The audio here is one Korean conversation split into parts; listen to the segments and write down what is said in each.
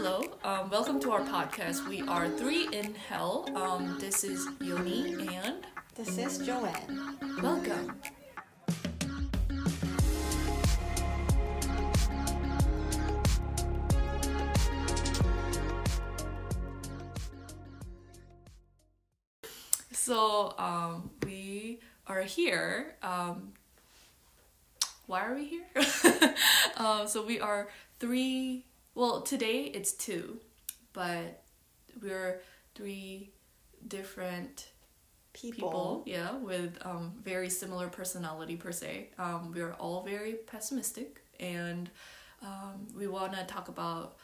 hello. Um, welcome to our podcast. We are three in hell. Um, this is Yoni and This is Joanne. welcome. So um, we are here. Um, why are we here? um, so we are three. Well, today it's two, but we're three different People. people, yeah, with um, very similar personality per se. Um, we're all very pessimistic, and um, we want to talk about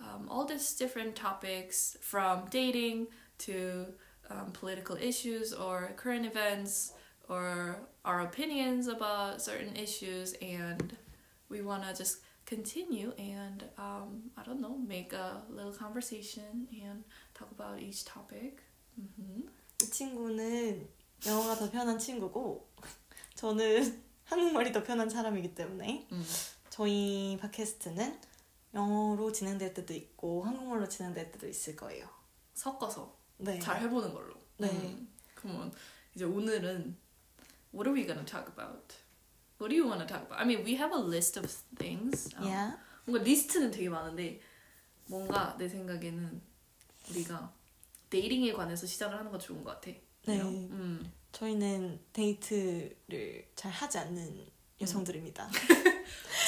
um, all these different topics from dating to um, political issues or current events or our opinions about certain issues, and we want to just continue and um, I don't know, make a little conversation and talk about each topic. hmm 이 친구는 영어가 더 편한 친구고 저는 한국말이 더 편한 사람이기 때문에 음. 저희 팟캐스트는 영어로 진행될 때도 있고 한국말로 진행될 때도 있을 거예요. 섞어서 네. 잘 해보는 걸로. 네. 음, 그러면 이제 오늘은 What are we gonna talk about? What do you wanna talk about? I mean, we have a list of things. 어, Yeah. 뭔가 리스트는 되게 많은데 뭔가 내 생각에는 우리가 dating에 관해서 시작을 하는 거 좋은 것 같아. 네. 음. 저희는 데이트를 잘 하지 않는 여성들입니다.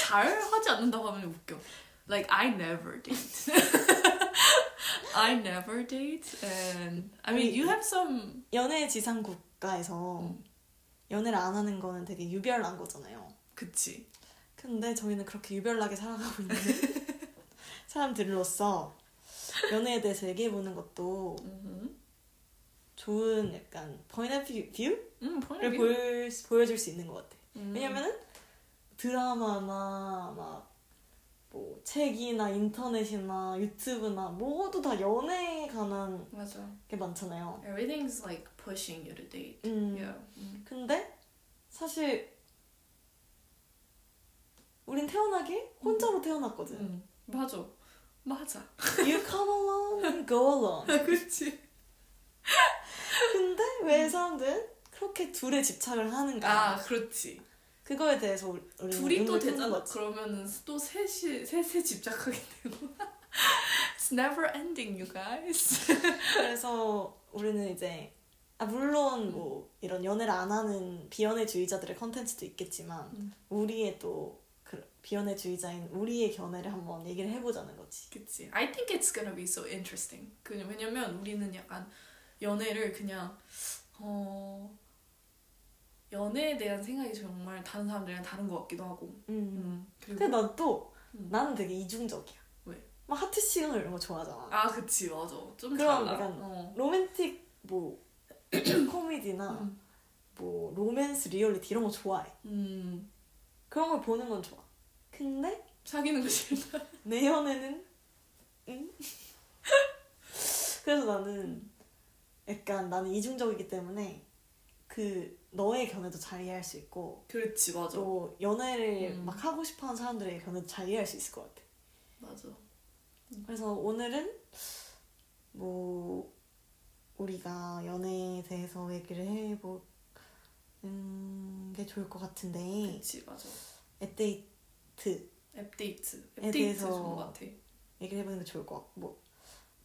잘 하지 않는다고 하면 웃겨. Like I never date. I never date, and I mean, you have some. 연애 지상 국가에서 음. 연애를 안 하는 거는 되게 유별난 거잖아요. 그치. 근데 저희는 그렇게 유별나게 살아가고 있는 사람들로서 연애에 대해서 얘기해보는 것도 음. 좋은 약간 point of view를 음, view. 보여, 보여줄 수 있는 것 같아. 음. 왜냐면은 드라마나 막 뭐 책이나 인터넷이나 유튜브나 모두 다 연애에 관한 맞아. 게 많잖아요. Everything's like pushing you to date. 음. Yeah. 음. 근데 사실 우린 태어나기 혼자로 태어났거든. 음. 맞아. 맞아. You come alone and go alone. 그치. 근데 왜 사람들은 그렇게 둘에 집착을 하는가? 아, 그렇지. 그거에 대해서 우리 둘이 또 되잖아. 그러면은 또 셋이 셋에 집착하게 되고. It's never ending, you guys. 그래서 우리는 이제 아 물론 뭐 이런 연애를 안 하는 비연애주의자들의 컨텐츠도 있겠지만 음. 우리의 또 그 비연애주의자인 우리의 견해를 한번 얘기를 해보자는 거지. 그치. I think it's gonna be so interesting. 왜냐면 우리는 약간 연애를 그냥 어 연애에 대한 생각이 정말 다른 사람들이랑 다른 것 같기도 하고. 음. 음. 그리고 근데 난또 음. 나는 되게 이중적이야. 왜? 막 하트 시그널 이런 거 좋아하잖아. 아, 그치, 맞아. 좀 그럼 달라. 약간 어. 로맨틱 뭐 코미디나 음. 뭐 로맨스 리얼리티 이런 거 좋아해. 음. 그런 걸 보는 건 좋아. 근데 사귀는 거 싫다. 내 연애는 응? 그래서 나는 약간 나는 이중적이기 때문에 그 너의 견해도 잘 이해할 수 있고 그렇지, 맞아. 또 연애를 음. 막 하고 싶어하는 사람들의 견해도 잘 이해할 수 있을 것 같아. 맞아. 그래서 오늘은 뭐 우리가 연애에 대해서 얘기를 해보는 게 좋을 것 같은데 그치, 맞아. 앱데이트 앱데이트. 에 앱데이트 대해서 좋은 것 같아. 얘기를 해보는 게 좋을 것 같고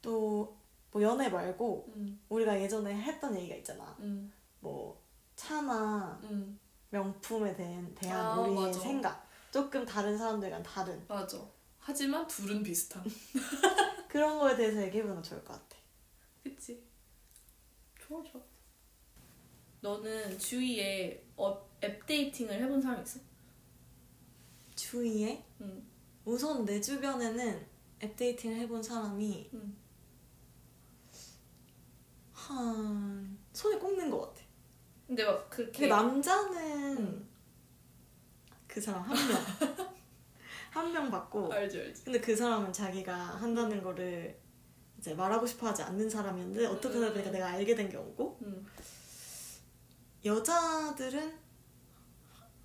또뭐 연애 말고 음. 우리가 예전에 했던 얘기가 있잖아. 음. 뭐 차나 음. 명품에 대한, 대한 아, 우리의 맞아. 생각 조금 다른 사람들과는 다른 맞아. 하지만 둘은 비슷한. 그런 거에 대해서 얘기해보면 좋을 것 같아. 그치. 좋아, 좋아. 너는 주위에 어, 앱 데이팅을 해본 사람 있어? 주위에 응. 우선 내 주변에는 앱데이팅을 해본 사람이 응. 한 손에 꼽는 것 같아. 근데 막 그렇게. 근데 남자는 응. 그 사람 한 명. 한 명 받고 알지, 알지. 근데 그 사람은 자기가 한다는 거를 이제 말하고 싶어 하지 않는 사람이었는데 어떻게 하다 보니까 음. 내가 알게 된 경우고 응. 여자들은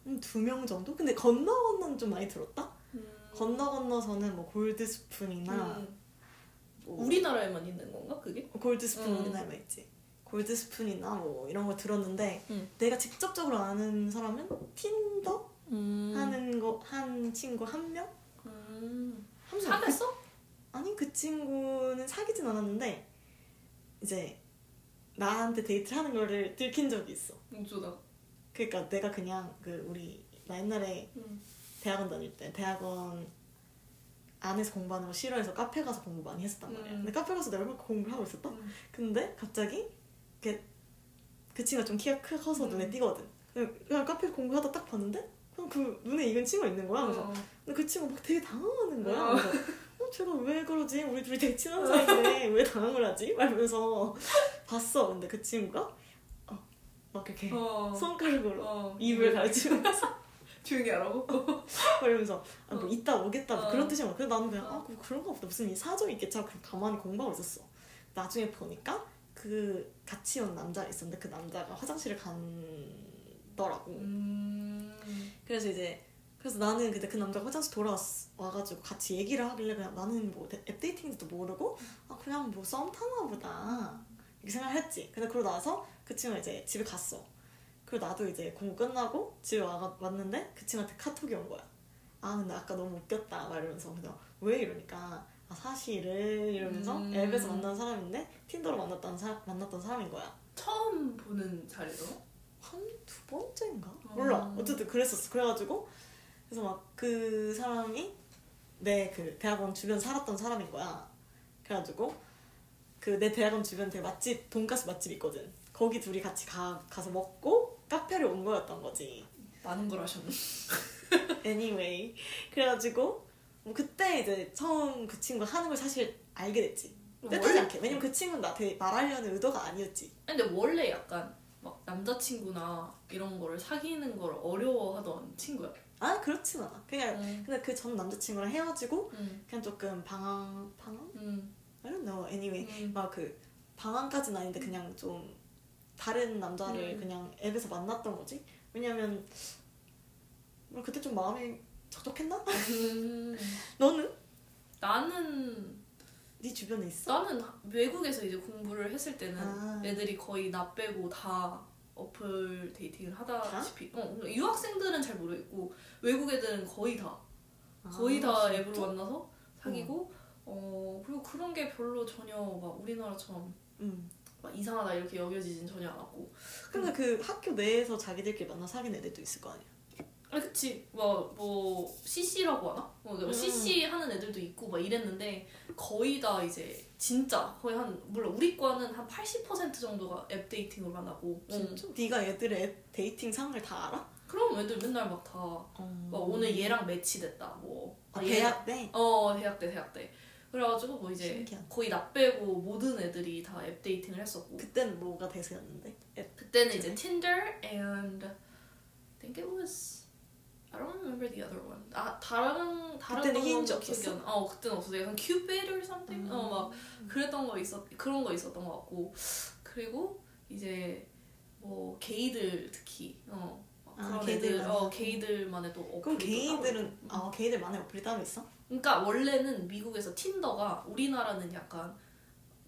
한두명 정도? 근데 건너 건너는 좀 많이 들었다? 음. 건너 건너서는 뭐 골드 스푼이나 음. 뭐 우리나라에만 있는 건가 그게? 골드 스푼 음. 우리나라에 있지. 골드 스푼이나 뭐 이런 거 들었는데 음. 내가 직접적으로 아는 사람은 틴더 음. 하는 거 한 친구 한 명? 음. 사귀었어? 아니 그 친구는 사귀진 않았는데 이제 나한테 데이트를 하는 거를 들킨 적이 있어. 우주다. 그러니까 내가 그냥 그 우리 나 옛날에 음. 대학원 다닐 때 대학원 안에서 공부하는 거 싫어해서 카페 가서 공부 많이 했었단 말이야. 음. 근데 카페 가서 내가 얼마나 공부를 하고 있었다. 음. 근데 갑자기 그, 그 친구가 좀 키가 크 커서 음. 눈에 띄거든. 그냥, 그냥 카페 공부하다 딱 봤는데 그냥 그 눈에 익은 친구가 있는 거야. 그래서 어. 근데 그 친구 막 되게 당황하는 거야. 어. 그래서 어, 제가 왜 그러지? 우리 둘이 되게 친한 사이인데 왜 당황을 하지? 말면서 봤어. 근데 그 친구가 어, 막 이렇게 어. 손가락으로 어. 입을 가르치면서 조용히 하라고? 이러면서 아, 뭐 어. 이따 오겠다 뭐 어. 그런 뜻이야. 그래서 나는 그냥 어. 아, 뭐 그런가 보다. 무슨 이 사정이 있겠지 그냥 가만히 공부하고 있었어. 나중에 보니까 그 같이 온 남자가 있었는데 그 남자가 화장실을 간더라고. 음. 그래서 이제 그래서 나는 근데 그 남자가 화장실 돌아와가지고 같이 얘기를 하길래 그냥 나는 뭐 앱 데이팅인지도 모르고 아 그냥 뭐 썸 타나 보다 이렇게 생각을 했지. 근데 그러고 나서 그 친구가 이제 집에 갔어. 그리고 나도 이제 공부 끝나고 집에 와, 왔는데 그 친구한테 카톡이 온 거야. 아 근데 아까 너무 웃겼다 막 이러면서 그래서 왜 이러니까 아 사실은 이러면서 음. 앱에서 만난 사람인데 틴더로 만났던 사 만났던 사람인 거야. 처음 보는 자리로? 한 두 번째인가? 어. 몰라. 어쨌든 그랬었어. 그래가지고 그래서 막 그 사람이 내 그 대학원 주변 살았던 사람인 거야. 그래가지고 그 내 대학원 주변 되게 맛집 돈가스 맛집 있거든. 거기 둘이 같이 가 가서 먹고 카페를 온 거였던 거지. 많은 걸 하셨네. Anyway 그래가지고 뭐 그때 이제 처음 그 친구 하는 걸 사실 알게 됐지. 뜻하지 원래- 않게. 왜냐면 그 친구는 나한테 말하려는 의도가 아니었지. 근데 원래 약간 막 남자친구나 이런 거를 사귀는 걸 어려워하던 친구야. 아 그렇진 않아. 그냥 음. 근데 그 전 남자친구랑 헤어지고 음. 그냥 조금 방황 방황? 음. I don't know. Anyway 음. 막그 방황까지는 아닌데 그냥 좀 다른 남자를 음. 그냥 앱에서 만났던 거지. 왜냐면 뭐 그때 좀 마음이 적적했나? 음. 너는 나는 네 주변에 있어? 나는 외국에서 이제 공부를 했을 때는 아. 애들이 거의 나 빼고 다 어플 데이팅을 하다시피 어, 유학생들은 잘 모르겠고 외국 애들은 거의 다 거의 다 아, 앱으로 진짜? 만나서 사귀고 어 그리고 그런 게 별로 전혀 막 우리나라처럼 응. 막 이상하다 이렇게 여겨지진 전혀 않았고 근데 그 학교 내에서 자기들끼리 만나 사귄 애들도 있을 거 아니야. 아 그치 뭐, 뭐 CC라고 하나? 뭐 음. CC 하는 애들도 있고 막 이랬는데 거의 다 이제 진짜 거의 한 물론 우리 과는 한 80% 정도가 앱 dating으로 만나고 응. 진짜? 네가 얘들의 앱 dating 상을 다 알아? 그럼 애들 맨날 막다막 오늘 얘랑 매치됐다 뭐 아, 대학 때? 어 대학 때 대학 때 그래가지고 뭐 이제 신기하다. 거의 나 빼고 모든 애들이 다 앱 dating을 했었고 그때는 뭐가 대세였는데? 앱 그때는 이제 Tinder and I think it was I don't remember the other one. 아 다른 다른 그때는 건 힌지 기억이 없었어? 안 나. 어 그때는 없었어. 약간 Cupid or something. 음. 어막 그랬던 거 있었 그런 거 있었던 것 같고 그리고 이제 뭐 게이들 특히 어막 아, 그런 게이들 애들 어. 게이들만의 또 어플이 그럼 또 개인들은 따로. 아 개인들만의 어플이 따로 있어? 그러니까 원래는 미국에서 틴더가 우리나라는 약간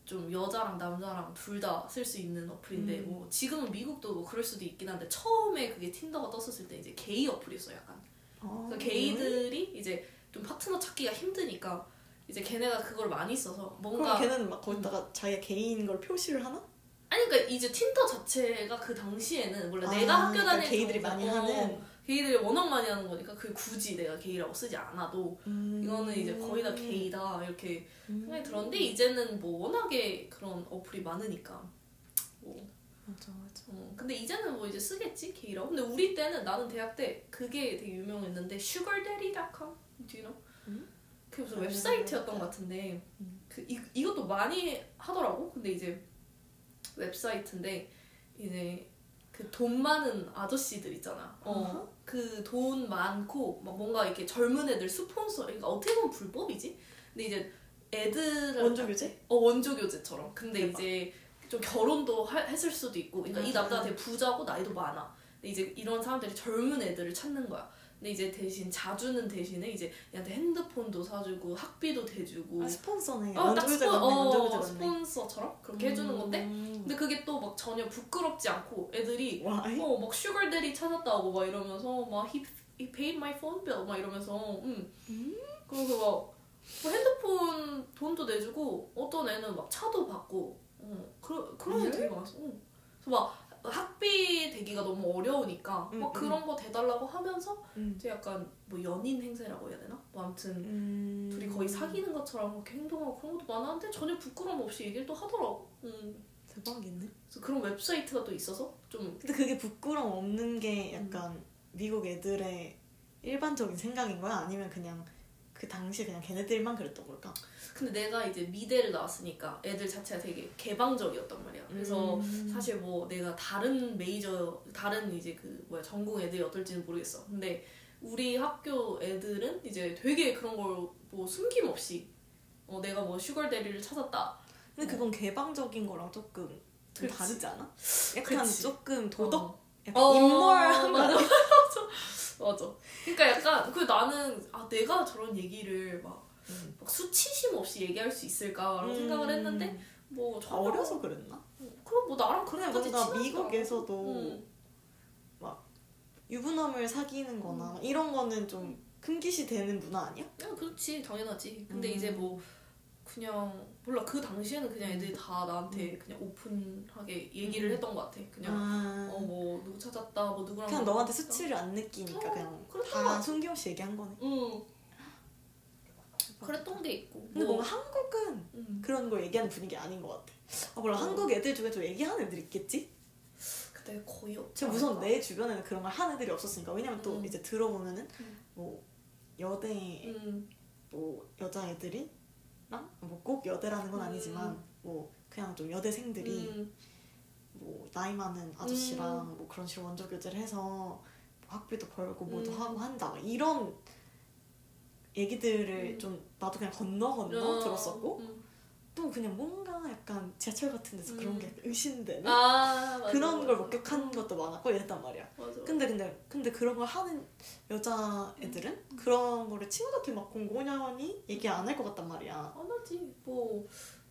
좀 여자랑 남자랑 둘 다 쓸 수 있는 어플인데 음. 뭐 지금은 미국도 뭐 그럴 수도 있긴 한데 처음에 그게 틴더가 떴었을 때 이제 게이 어플이었어 약간 아, 그래서 게이들이 이제 좀 파트너 찾기가 힘드니까 이제 걔네가 그걸 많이 써서 그럼 뭔가 걔는 막 거기다가 자기가 게이인 걸 표시를 하나? 아니 그러니까 이제 Tinder 자체가 그 당시에는 원래 아, 내가 학교 그러니까 다닐 게이들이 많이 어, 하는 게이들이 워낙 많이 하는 거니까 그 굳이 내가 게이라고 쓰지 않아도 음. 이거는 이제 거의 다 게이다 이렇게 음. 생각이 들었는데 이제는 뭐 워낙에 그런 어플이 많으니까 뭐 맞아 맞아. 어, 근데 이제는 뭐 이제 쓰겠지 게이라고 근데 우리 때는 나는 대학 때 그게 되게 유명했는데 sugardaddy.com do you know? 음? 그게 무슨 음. 웹사이트였던 것 같은데 음. 그 이, 이것도 많이 하더라고 근데 이제 웹사이트인데 이제 그 돈 많은 아저씨들 있잖아. 어, 그돈 많고 막 뭔가 이렇게 젊은 애들 스폰서 그러니까 어떻게 보면 불법이지 근데 이제 애들 원조 교재? 어 원조 교재처럼. 근데 대박. 이제 좀 결혼도 하- 했을 수도 있고. 그러니까 이 음. 남자가 되게 부자고 나이도 많아. 근데 이제 이런 사람들이 젊은 애들을 찾는 거야. 근데 이제 대신 자주는 대신에 이제 얘한테 핸드폰도 사주고 학비도 대주고 아 스폰서네. 어, 딱 스폰. 어. 스폰서처럼 그렇게 해주는 건데 음. 근데 그게 또 막 전혀 부끄럽지 않고 애들이 why? 어막 sugar daddy 찾았다고 막 이러면서 막 he, he paid my phone bill 막 이러면서 음. 그래서 막, 뭐 핸드폰 돈도 내주고 어떤 애는 막 차도 받고 어, 그런 그런 애 예? 되게 많았어. 어. 그래서 막 학비 대기가 너무 어려우니까 음, 막 그런 거 대달라고 하면서 음. 이제 약간 뭐 연인 행세라고 해야 되나? 뭐 아무튼 음. 둘이 거의 사귀는 것처럼 그렇게 행동하고 그런 것도 많았는데 전혀 부끄러움 없이 얘기를 또 하더라고. 음. 대박이네. 그래서 그런 웹사이트가 또 있어서 좀 근데 그게 부끄러움 없는 게 약간 미국 애들의 일반적인 생각인 거야? 아니면 그냥 그 당시에 그냥 걔네들만 그랬던 걸까? 근데 내가 이제 미대를 나왔으니까 애들 자체가 되게 개방적이었단 말이야. 그래서 음. 사실 뭐 내가 다른 메이저 다른 이제 그 뭐야 전공 애들이 어떨지는 모르겠어. 근데 우리 학교 애들은 이제 되게 그런 걸 뭐 숨김없이 어 내가 뭐 슈거데리를 찾았다. 근데 그건 개방적인 거랑 조금 좀. 다르지 않아? 약간 그치. 조금 도덕, 어. 약간 어, 인몰한 거 맞아. 아니야? 맞아. 그러니까 약간 그 나는 아 내가 저런 얘기를 막, 음. 막 수치심 없이 얘기할 수 있을까라고 음. 생각을 했는데 뭐 아, 어려서 그랬나? 그럼 뭐 나랑 그렇게까지 뭔가 미국에서도 않아. 응. 유부남을 사귀는 거나 음. 이런 거는 좀 금기시 되는 문화 아니야? 야, 그렇지 당연하지. 근데 음. 이제 뭐 그냥 몰라 그 당시에는 그냥 애들이 다 나한테 그냥 오픈하게 얘기를 음. 했던 것 같아. 그냥 아, 어뭐 누구 찾았다 뭐 누구랑 그냥 뭐 너한테 찾았다. 수치를 안 느끼니까 어, 그냥 다것 같아. 숨김없이 얘기한 거네. 응. 그랬던 게 있고. 근데 뭐, 뭔가 한국은 음. 그런 걸 얘기하는 분위기 아닌 것 같아. 아 몰라 어. 한국 애들 중에 좀 얘기하는 애들 있겠지? 그때 거의 없지 지금 우선? 내 주변에는 그런 걸 하는 애들이 없었으니까 왜냐면 또 음. 이제 들어보면은 음. 뭐 여대 음. 뭐 여자 애들이랑 뭐 꼭 여대라는 건 아니지만 음. 뭐 그냥 좀 여대생들이 음. 뭐 나이 많은 아저씨랑 뭐 그런 식으로 원조 교제를 해서 뭐 학비도 벌고 뭐도 음. 하고 한다 막 이런 얘기들을 음. 좀 나도 그냥 건너 건너 어, 들었었고 음. 또 그냥 뭔가 약간 지하철 같은 데서 그런 음. 게 의심되는 아 맞아, 그런 맞아. 걸 목격한 것도 많았고 이랬단 말이야. 맞아. 근데 근데 근데 그런 걸 하는 여자 애들은 그런 거를 친구한테 막 공공연히 얘기 안 할 것 같단 말이야. 안 하지. 뭐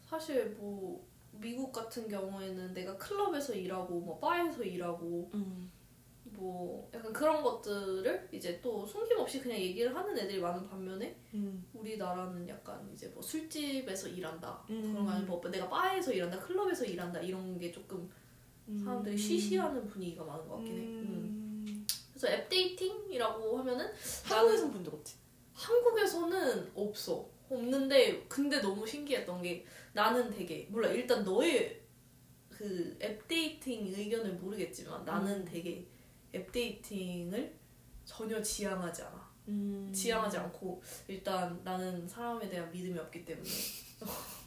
사실 뭐 미국 같은 경우에는 내가 클럽에서 일하고 뭐 바에서 일하고 음. 뭐 약간 그런 것들을 이제 또 숨김없이 그냥 얘기를 하는 애들이 많은 반면에 음. 우리나라는 약간 이제 뭐 술집에서 일한다 음. 그런 거 아니면 뭐 내가 바에서 일한다 클럽에서 일한다 이런 게 조금 사람들이 쉬쉬하는 분위기가 많은 것 같긴 해. 음. 음. 그래서 앱 dating이라고 하면은 한국에선 본적 없지. 한국에서는 없어. 없는데 근데 너무 신기했던 게 나는 되게 몰라 일단 너의 그 앱 dating 의견을 모르겠지만 나는 음. 되게 앱 dating을 전혀 지향하지 않아. 음. 지향하지 않고 일단 나는 사람에 대한 믿음이 없기 때문에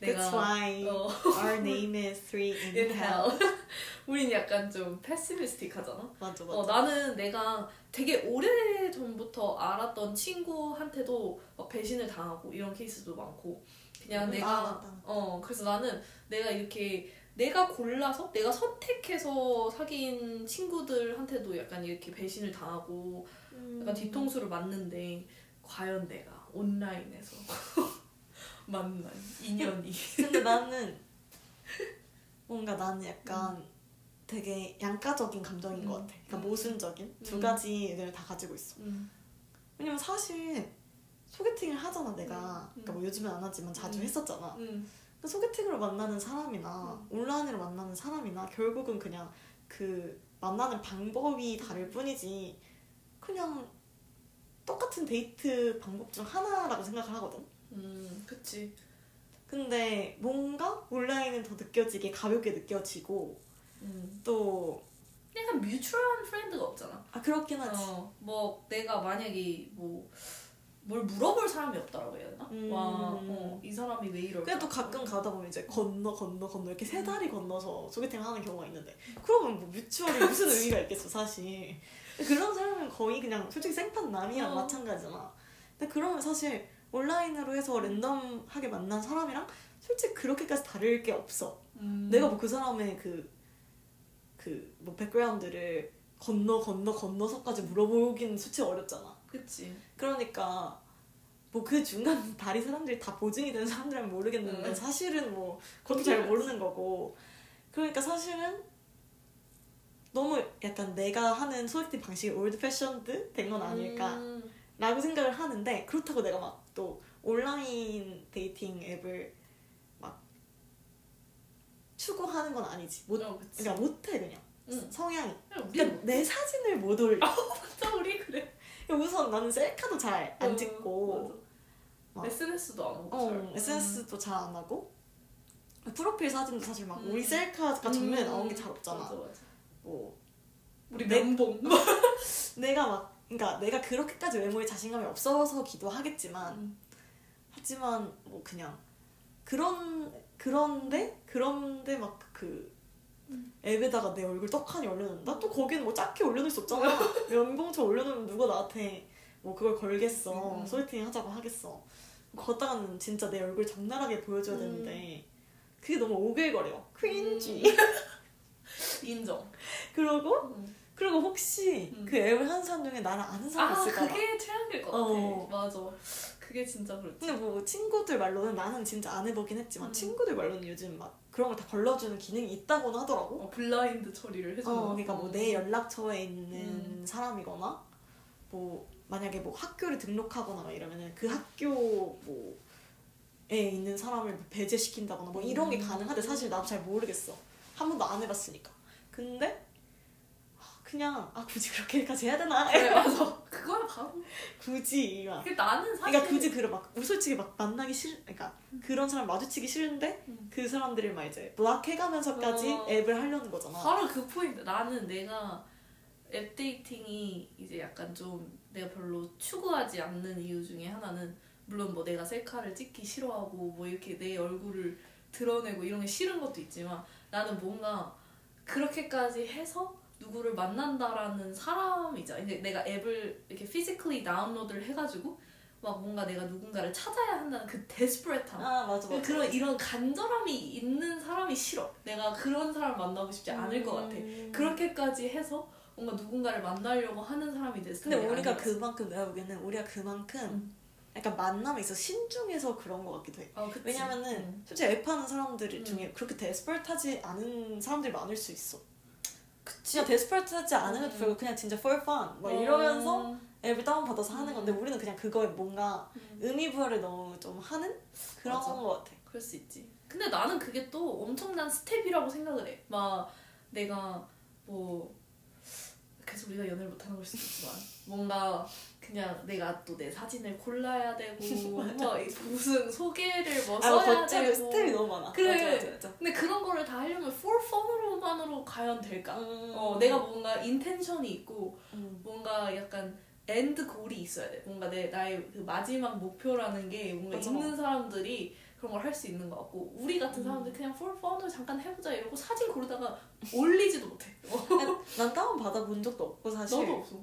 That's why 어, our name is Three in, in Hell. 우린 약간 좀 패시미스틱하잖아. 맞아 맞아. 어, 나는 내가 되게 오래 전부터 알았던 친구한테도 막 배신을 당하고 이런 케이스도 많고 그냥 음, 내가 아. 어 그래서 나는 내가 이렇게 내가 골라서 내가 선택해서 사귄 친구들한테도 약간 이렇게 배신을 당하고 음. 약간 뒤통수를 맞는데 과연 내가 온라인에서 만난 인연이 근데 나는 뭔가 나는 약간 되게 양가적인 감정인 것 음. 같아. 그러니까 음. 모순적인 두 음. 가지를 다 가지고 있어. 음, 왜냐면 사실 소개팅을 하잖아 내가. 음. 그러니까 뭐 요즘은 안 하지만 자주 음. 했었잖아. 음, 근데 소개팅으로 만나는 사람이나 온라인으로 만나는 사람이나 결국은 그냥 그 만나는 방법이 다를 뿐이지 그냥 똑같은 데이트 방법 중 하나라고 생각을 하거든. 음, 그치. 근데 뭔가 온라인은 더 느껴지게 가볍게 느껴지고 음. 또 약간 mutual한 friend가 없잖아. 아 그렇긴 하지. 어, 뭐 내가 만약에 뭐 뭘 물어볼 사람이 없다라고 해야 되나? 음. 와, 어, 이 사람이 왜 이럴까? 그래도 가끔 가다 보면 이제 건너 건너 건너 이렇게 세 다리 건너서 소개팅을 하는 경우가 있는데 그러면 뭐 뮤추얼이 무슨 의미가 있겠어 사실 그런 사람은 거의 그냥 솔직히 생판 남이랑 어. 마찬가지잖아 근데 그러면 사실 온라인으로 해서 랜덤하게 만난 사람이랑 솔직히 그렇게까지 다를 게 없어 음. 내가 뭐 그 사람의 그 그 뭐 백그라운드를 건너 건너 건너서까지 물어보긴 솔직히 어렵잖아. 그치. 그러니까 뭐 그 중간 다리 사람들이 다 보증이 된 사람들은 모르겠는데 응. 사실은 뭐 그것도 잘 모르는 거고 그러니까 사실은 너무 약간 내가 하는 소개팅 방식이 old fashioned 된 건 아닐까 음. 라고 생각을 하는데 그렇다고 내가 막 또 온라인 dating 앱을 막 추구하는 건 아니지 못, 어. 그러니까 못해 그냥 응. 성향이 그냥 우리 그러니까 내 사진을 못 올려 진짜 우리 그래. 우선 나는 셀카도 잘안 찍고 어, 맞아. 막- SNS도 안 하고. 어, 잘. SNS도 잘 안 하고 프로필 사진도 사실 막 음. 우리 셀카가 정면에 음. 나온 게 잘 없잖아. 맞아 맞아. 뭐 우리 내- 면봉. 내가 막 그러니까 내가 그렇게까지 외모에 자신감이 없어서기도 하겠지만 음. 하지만 뭐 그냥 그런 그런데 그런데 막그 음. 앱에다가 내 얼굴 떡하니 올려놓는다? 또 거기는 뭐 작게 올려놓을 수 없잖아. 면봉처 올려놓으면 누가 나한테 뭐 그걸 걸겠어. 음. 소개팅 하자고 하겠어. 걷다가는 진짜 내 얼굴 적나라하게 보여줘야 음. 되는데 그게 너무 오글거려. 크린지. 인정. 그러고 음. 그리고 혹시 음. 그 앱을 하는 사람 중에 나랑 아는 사람 아 있을까 봐. 그게 최악일 것 같아. 어. 맞아. 그게 진짜 그렇지. 근데 뭐 친구들 말로는 나는 진짜 안 해보긴 했지만 음. 친구들 말로는 요즘 막 그런 걸 다 걸러주는 기능이 있다고는 하더라고. 어, 블라인드 처리를 해주는. 어, 거. 그러니까 뭐 어. 내 연락처에 있는 음. 사람이거나 뭐 만약에 뭐 학교를 등록하거나 막 이러면은 그 학교 뭐에 있는 사람을 뭐 배제시킨다거나 뭐 이런 게 음. 가능한데 사실 나도 잘 모르겠어. 한 번도 안 해봤으니까. 근데 그냥 아 굳이 그렇게까지 해야 되나? 그래 맞아. 그거야 바로. 굳이 막 그 나는 사실. 그러니까 굳이 그래 막 솔직히 막 만나기 싫 그러니까 그런 사람 마주치기 싫은데 음. 그 사람들을 막 이제 블락해가면서까지 어. 앱을 하려는 거잖아. 바로 그 포인트. 나는 내가 앱 dating이 이제 약간 좀 내가 별로 추구하지 않는 이유 중에 하나는 물론 뭐 내가 셀카를 찍기 싫어하고 뭐 이렇게 내 얼굴을 드러내고 이런 게 싫은 것도 있지만 나는 뭔가 그렇게까지 해서 누구를 만난다라는 사람이자 이제 내가 앱을 이렇게 physically 다운로드를 해가지고 막 뭔가 내가 누군가를 찾아야 한다는 그 desperate함 아 맞아 맞아. 그런 이런 간절함이 있는 사람이 싫어. 내가 그런 사람 만나고 싶지 않을 것 같아. 음. 그렇게까지 해서 뭔가 누군가를 만나려고 하는 사람이 됐을 근데 우리가 그만큼 내가 보기에는 우리가 그만큼 음. 약간 만남에 있어 신중해서 그런 것 같기도 해. 아, 그치. 왜냐면은 음. 솔직히 앱하는 사람들 음. 중에 그렇게 desperate하지 않은 사람들이 많을 수 있어. 진짜 desperate하지 않으면 음. 별로 그냥 진짜 for fun 막 어. 이러면서 앱을 다운받아서 하는 음. 건데 우리는 그냥 그거에 뭔가 음. 의미 부여를 너무 좀 하는 그런 맞아. 것 같아. 그럴 수 있지. 근데 나는 그게 또 엄청난 step이라고 생각을 해. 막 내가 뭐 그래서 우리가 연애를 못하는 걸 수도 있지만 뭔가 그냥 내가 또 내 사진을 골라야 되고 뭐 무슨 소개를 뭐 아, 써야 거쪽에 되고 step이 너무 많아. 그래. 맞아, 맞아, 맞아. 근데 그런 거를 다 하려면 for fun으로만으로 과연 될까? 음. 어, 내가 뭔가 intention이 있고 음. 뭔가 약간 end goal이 있어야 돼. 뭔가 내 나의 그 마지막 목표라는 게 뭔가 맞아. 있는 사람들이 그런 걸 할 수 있는 것 같고 우리 같은 음. 사람들 그냥 for fun으로 잠깐 해보자 이러고 사진 고르다가 올리지도 못해. 어, 난 다운 받아본 적도 없고 사실. 나도 없어.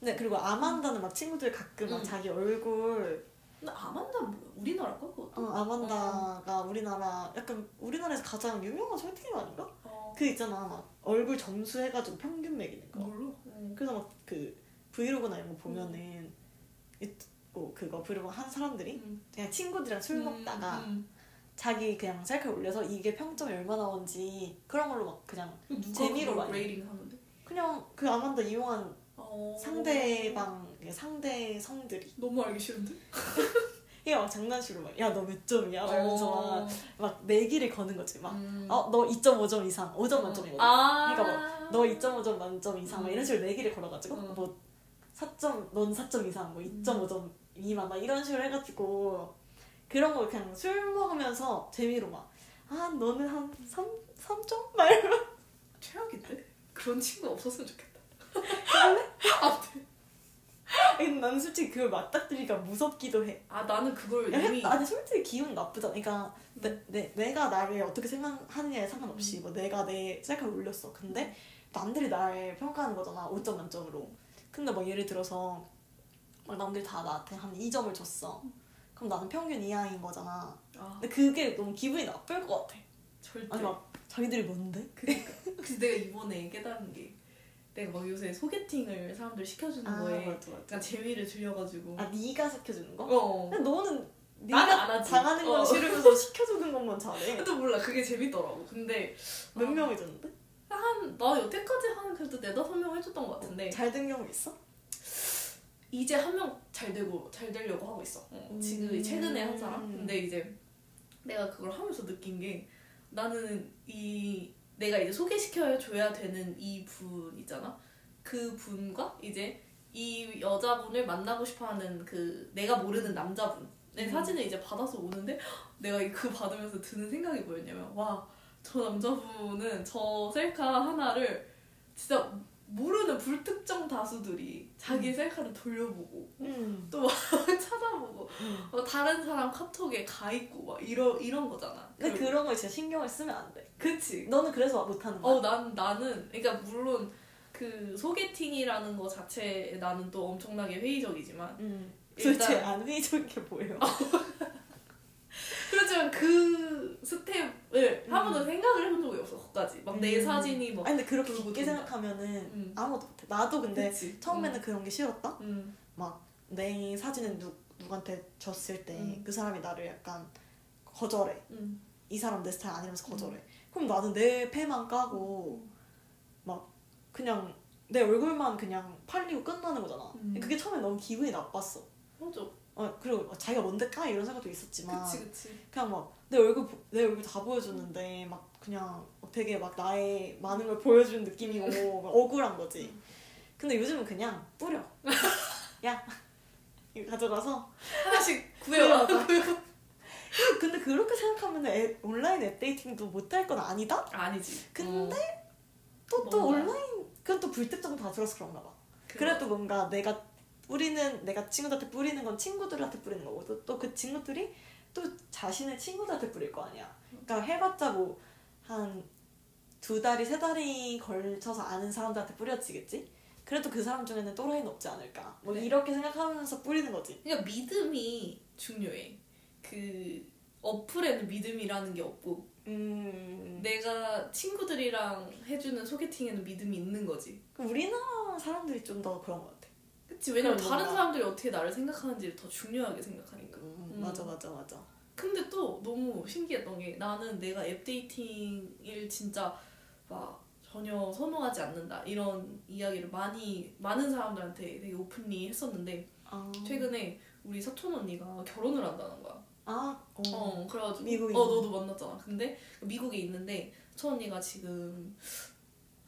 네 그리고 아만다는 막 친구들 가끔 막 응. 자기 얼굴 근데 아만다는 뭐야? 우리나라 거 그것도? 어, 아만다가 우리나라 약간 우리나라에서 가장 유명한 소개팅 아닌가? 어, 그 있잖아 막 얼굴 점수 해가지고 평균 매기는 거. 몰라. 어. 그래서 막 그 브이로그나 이런 거 보면은 이- 뭐 그거 브이로그 한 사람들이 음. 그냥 친구들이랑 술 먹다가 음, 자기 그냥 셀카 올려서 이게 평점이 얼마나 나온지 그런 걸로 막 그냥 음. 재미로 많이. rating 하는데? 그냥 그 아만다 이용한 어... 상대방 상대 성들이 너무 알기 싫은데? 이게 막 장난식으로 막 야 너 몇 점이야 막 이러면서 어. 막, 막 내기를 거는 거지 막 음. 어, 너 2.5점 이상, 5점 만점이거든. 아. 그러니까 너 2.5점 만점 이상, 막 음. 이런 식으로 내기를 걸어가지고, 음. 뭐, 4점, 넌 4점 이상, 뭐 2.5점 미만, 막 이런 식으로 해가지고, 그런 거 그냥 술 먹으면서 재미로 막, 아, 너는 한 3, 3점? 막 이러면. 최악인데? 그런 친구 없었으면 좋겠다. 근데 나는 솔직히 그걸 맞닥뜨리기가 무섭기도 해. 아 나는 그걸 야, 이미 아니, 솔직히 기분 나쁘잖아. 그러니까, 내, 내, 내가 나를 어떻게 생각하느냐에 상관없이, 뭐, 내가 내 셀카를 올렸어. 근데, 남들이 날 평가하는 거잖아 5점 만점으로 근데 막 예를 들어서 막 남들이 다 나한테 한 2점을 줬어 그럼 나는 평균 이하인 거잖아 아 근데 그게 너무 기분이 나쁠 것 같아 절대 아니 막 자기들이 뭔데? 그러니까 그래서 내가 이번에 깨달은 게 내가 막 요새 소개팅을 사람들 시켜주는 아 거에 맞아 맞아. 약간 재미를 주려가지고 아 네가 시켜주는 거? 어. 근데 너는 네가 안 하지. 당하는 건 어. 싫으면서 시켜주는 것만 잘해. 또 몰라 그게 재밌더라고 근데 몇 아. 명이 줬는데? 한 나 여태까지 한 그래도 네다섯 명 해줬던 것 같은데 잘 된 경우 있어? 이제 한 명 잘 되고 잘 되려고 하고 있어. 어, 음. 지금 최근에 한 사람. 근데 이제 내가 그걸 하면서 느낀 게 나는 이 내가 이제 소개시켜 줘야 되는 이분 있잖아. 그 분과 이제 이 여자분을 만나고 싶어하는 그 내가 모르는 남자분의 음. 사진을 이제 받아서 오는데 그 받으면서 받으면서 드는 생각이 뭐였냐면 와 저 남자분은 저 셀카 하나를 진짜 모르는 불특정 다수들이 자기 셀카를 돌려보고 음. 찾아보고 음. 어, 다른 사람 카톡에 가 있고 막 이런 이런 거잖아. 근데 그리고- 그런 거 진짜 신경을 쓰면 안 돼. 그치. 너는 그래서 못하는 거야? 어, 난 나는 그러니까 물론 그 소개팅이라는 거 자체에 나는 또 엄청나게 회의적이지만 음. 일단- 도대체 안 회의적인 게 뭐예요? 그렇지만 그 스텝을 한 음. 번도 생각을 해본 적이 없어. 거기까지 막 내 음. 사진이 막 아니 근데 그렇게 돌고 깊게 돈다. 생각하면은 음. 아무것도 못해. 나도 근데 그치. 처음에는 그런 게 싫었다. 음. 내 사진을 누, 누구한테 줬을 때그 음. 사람이 나를 약간 거절해. 음. 이 사람 내 스타일 아니라면서 거절해. 그럼 나는 내 패만 까고 막 그냥 내 얼굴만 그냥 팔리고 끝나는 거잖아. 음. 그게 처음에 너무 기분이 나빴어. 맞아. 어, 그리고 막 자기가 뭔데 까 이런 생각도 있었지만 그치 그치. 그냥 막 내 얼굴 보- 내 얼굴 다 보여줬는데 막 그냥 되게 막 나의 많은 걸 보여주는 느낌이고 막 억울한 거지. 근데 요즘은 그냥 뿌려. 야 이거 가져가서 하나씩 구해와. 근데 그렇게 생각하면 애, 온라인 앱 데이팅도 못할 건 아니다? 아니지. 근데 어. 또또 뭔가. 온라인 그건 또 불특정 다수라서 그런가 봐. 그래도 뭔가 내가 뿌리는 내가 친구들한테 뿌리는 건 친구들한테 뿌리는 거고 또 그 친구들이 또 자신의 친구들한테 뿌릴 거 아니야. 그러니까 해봤자 뭐 한 두 달이 세 달이 걸쳐서 아는 사람들한테 뿌려지겠지. 그래도 그 사람 중에는 또라이는 없지 않을까. 뭐 네. 이렇게 생각하면서 뿌리는 거지. 그러니까 믿음이 중요해. 그 어플에는 믿음이라는 게 없고 음. 내가 친구들이랑 해주는 소개팅에는 믿음이 있는 거지. 우리나라 사람들이 좀 더 그런 것 같아. 그치? 왜냐면 그런 다른 건가? 사람들이 어떻게 나를 생각하는지를 더 중요하게 생각하니까. 음, 음. 맞아 맞아 맞아. 근데 또 너무 신기했던 게 나는 내가 앱 데이팅을 진짜 막 전혀 선호하지 않는다 이런 이야기를 많이 많은 사람들한테 되게 오픈리 했었는데 아. 최근에 우리 사촌 언니가 결혼을 한다는 거야. 아. 어. 어, 그래가지고 미국에 어. 너도 만났잖아. 근데 미국에 있는데 사촌 언니가 지금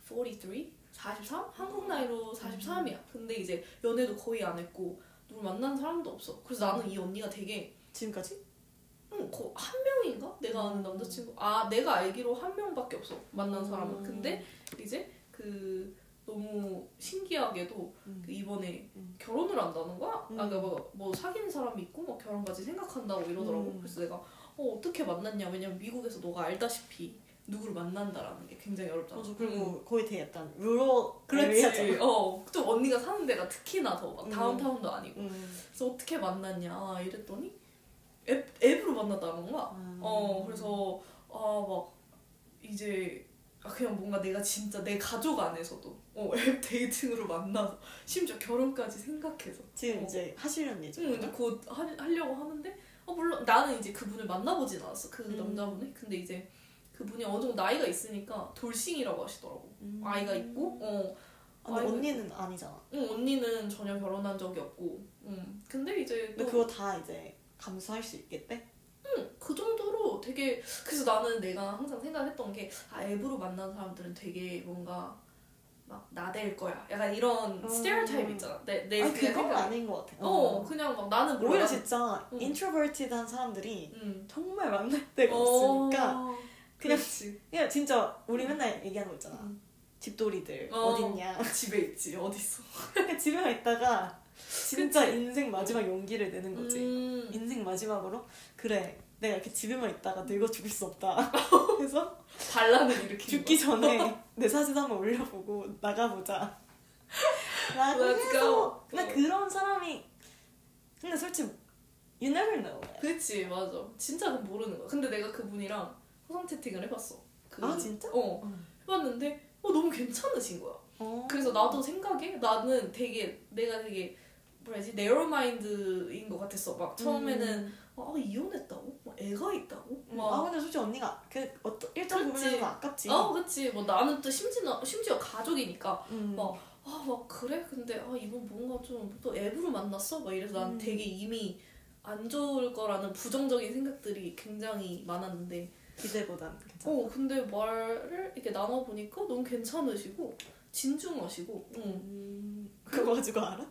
43? 43? 한국 나이로 43이야. 근데 이제 연애도 거의 안 했고 누굴 만난 사람도 없어. 그래서 나는 이 언니가 되게 지금까지? 응, 거- 한 명인가? 내가 아는 음. 남자친구. 아, 내가 알기로 한 명밖에 없어. 만난 사람은. 음. 근데 이제 그 너무 신기하게도 음. 그 이번에 음. 결혼을 한다는 거야. 음. 아, 그러니까 뭐, 뭐 사귀는 사람이 있고 뭐 결혼까지 생각한다고 이러더라고. 음. 그래서 내가 어, 어떻게 만났냐? 왜냐면 미국에서 너가 알다시피 누구를 만난다라는 게 굉장히 어렵잖아. 맞아. 그리고 음. 거의 되게 약간 루럴 그렇지. 에리아잖아. 어, 또 언니가 사는 데가 특히나 더막 음. 다운타운도 아니고. 음. 그래서 어떻게 만났냐 이랬더니 앱 앱으로 만났다는 거야. 음. 어 그래서 아막 이제 아, 그냥 뭔가 내가 진짜 내 가족 안에서도 어, 앱 dating으로 만나서 심지어 결혼까지 생각해서 지금 어. 이제 하시려는 예정. 응, 이제 곧 하, 하려고 하는데 어 물론 나는 이제 그분을 만나보진 않았어 그 음. 남자분이 근데 이제 그분이 어느 정도 나이가 있으니까 돌싱이라고 하시더라고 음. 아이가 있고 어 아니 아이고. 언니는 아니잖아. 응, 언니는 전혀 결혼한 적이 없고 응. 근데 이제 근데 또 그거 다 이제 감수할 수 있겠대? 그 정도로 되게 그래서 나는 내가 항상 생각했던 게 아, 앱으로 만난 사람들은 되게 뭔가 막 나댈 거야 약간 이런 음. 스테레오타입 있잖아 내 내 아니 그건 아닌 것 같아. 어 그냥 막 나는 몰라. 오히려 진짜 응. introverted한 사람들이 응. 정말 만날 데가 없으니까 어, 그냥 그렇지 그냥 진짜 우리 맨날 얘기하는 거 있잖아. 응. 집돌이들 어. 어. 딨냐 집에 있지 어디 있어 그러니까 집에만 있다가 진짜 그치? 인생 마지막 용기를 내는 거지. 음. 인생 마지막으로 그래 내가 이렇게 집에만 있다가 늙어 죽을 수 없다. 그래서 반란을 일으키는 죽기. 전에 내 사진 한번 올려보고 나가보자. 라고 해서. 근데 어. 그런 사람이 근데 솔직히 you never know. 그치 맞아 진짜 모르는 거야 근데 내가 그분이랑 화상 채팅을 해봤어 그, 아, 진짜? 어 응. 해봤는데 어 너무 괜찮으신 거야 어. 그래서 나도 생각해 나는 되게 내가 되게 뭐라 해야지 네로 마인드인 것 같았어 막 처음에는 음. 아 이혼했다고? 막 애가 있다고? 음. 막아 근데 솔직히 언니가 그 어떤 일정 그렇지. 부분에서 아깝지. 어, 그치. 뭐 나는 또 심지어, 심지어 가족이니까. 음. 막, 아, 막 그래? 근데 아, 이건 뭔가 좀 또 앱으로 만났어? 막 이래서 난 음. 되게 이미 안 좋을 거라는 부정적인 생각들이 굉장히 많았는데. 기대보단 괜찮아. 어, 근데 말을 이렇게 나눠 보니까 너무 괜찮으시고, 진중하시고, 응. 음. 그거 가지고 알아?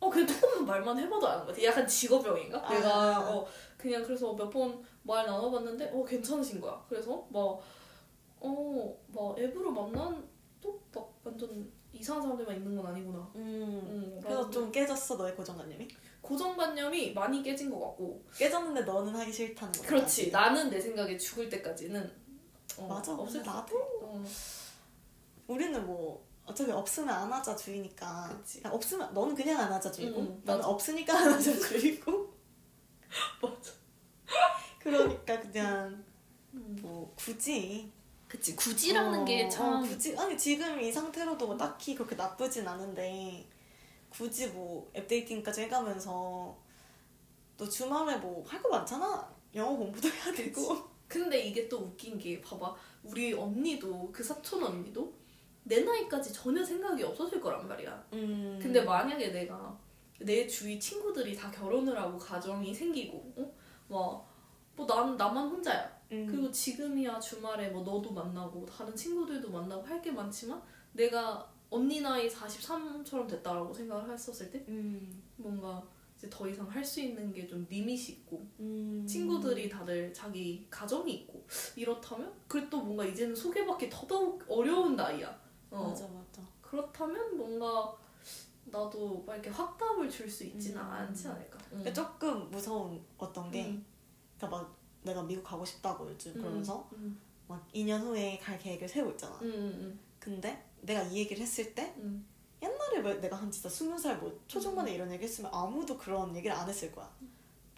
어, 그냥 조금만 말만 해봐도 아는 것 같아. 약간 직업병인가? 아. 내가, 어, 그냥 그래서 몇 번 말 나눠봤는데, 어, 괜찮으신 거야. 그래서 막, 어, 막 앱으로 만난도 막 완전 이상한 사람들만 있는 건 아니구나. 음. 응, 그래서 라는 좀 깨졌어 너의 고정관념이? 고정관념이 많이 깨진 것 같고. 깨졌는데 너는 하기 싫다는 거지. 그렇지. 나는 내 생각에 죽을 때까지는 어, 맞아. 없을 근데 나도 어. 우리는 뭐 어차피 없으면 안 하자 주의니까. 그치. 없으면 너는 그냥 안 하자 주의고 응, 나는 맞아. 없으니까 안 하자 주의고. 맞아. 그러니까 그냥 음. 뭐 굳이 그치. 굳이라는 어, 게 참. 어, 굳이 아니 지금 이 상태로도 뭐 딱히 그렇게 나쁘진 않은데 굳이 뭐 앱데이팅까지 해가면서 또 주말에 뭐 할 거 많잖아 영어 공부도 해야 되고 근데 이게 또 웃긴 게 봐봐 우리 언니도 그 사촌 언니도 내 나이까지 전혀 생각이 없었을 거란 말이야. 음. 근데 만약에 내가 내 주위 친구들이 다 결혼을 하고 가정이 생기고 어? 뭐뭐 나는 나만 혼자야. 음. 그리고 지금이야 주말에 뭐 너도 만나고 다른 친구들도 만나고 할 게 많지만 내가 언니 나이 43처럼 됐다라고 생각을 했었을 때 음. 뭔가 이제 더 이상 할 수 있는 게 좀 리밋이 있고 음. 친구들이 다들 자기 가정이 있고 이렇다면 그래 또 뭔가 이제는 소개받기 더더욱 어려운 나이야. 어. 맞아 맞아 그렇다면 뭔가 나도 막 이렇게 확답을 줄 수 있지는 음. 않지 않을까. 음. 근데 조금 무서운 어떤 게 음. 그러니까 막 내가 미국 가고 싶다고 요즘 음. 그러면서 음. 막 2년 후에 갈 계획을 세우고 있잖아. 근데 내가 이 얘기를 했을 때 음. 옛날에 왜 내가 한 진짜 스무 살뭐 초중반에 이런 얘기 했으면 아무도 그런 얘기를 안 했을 거야.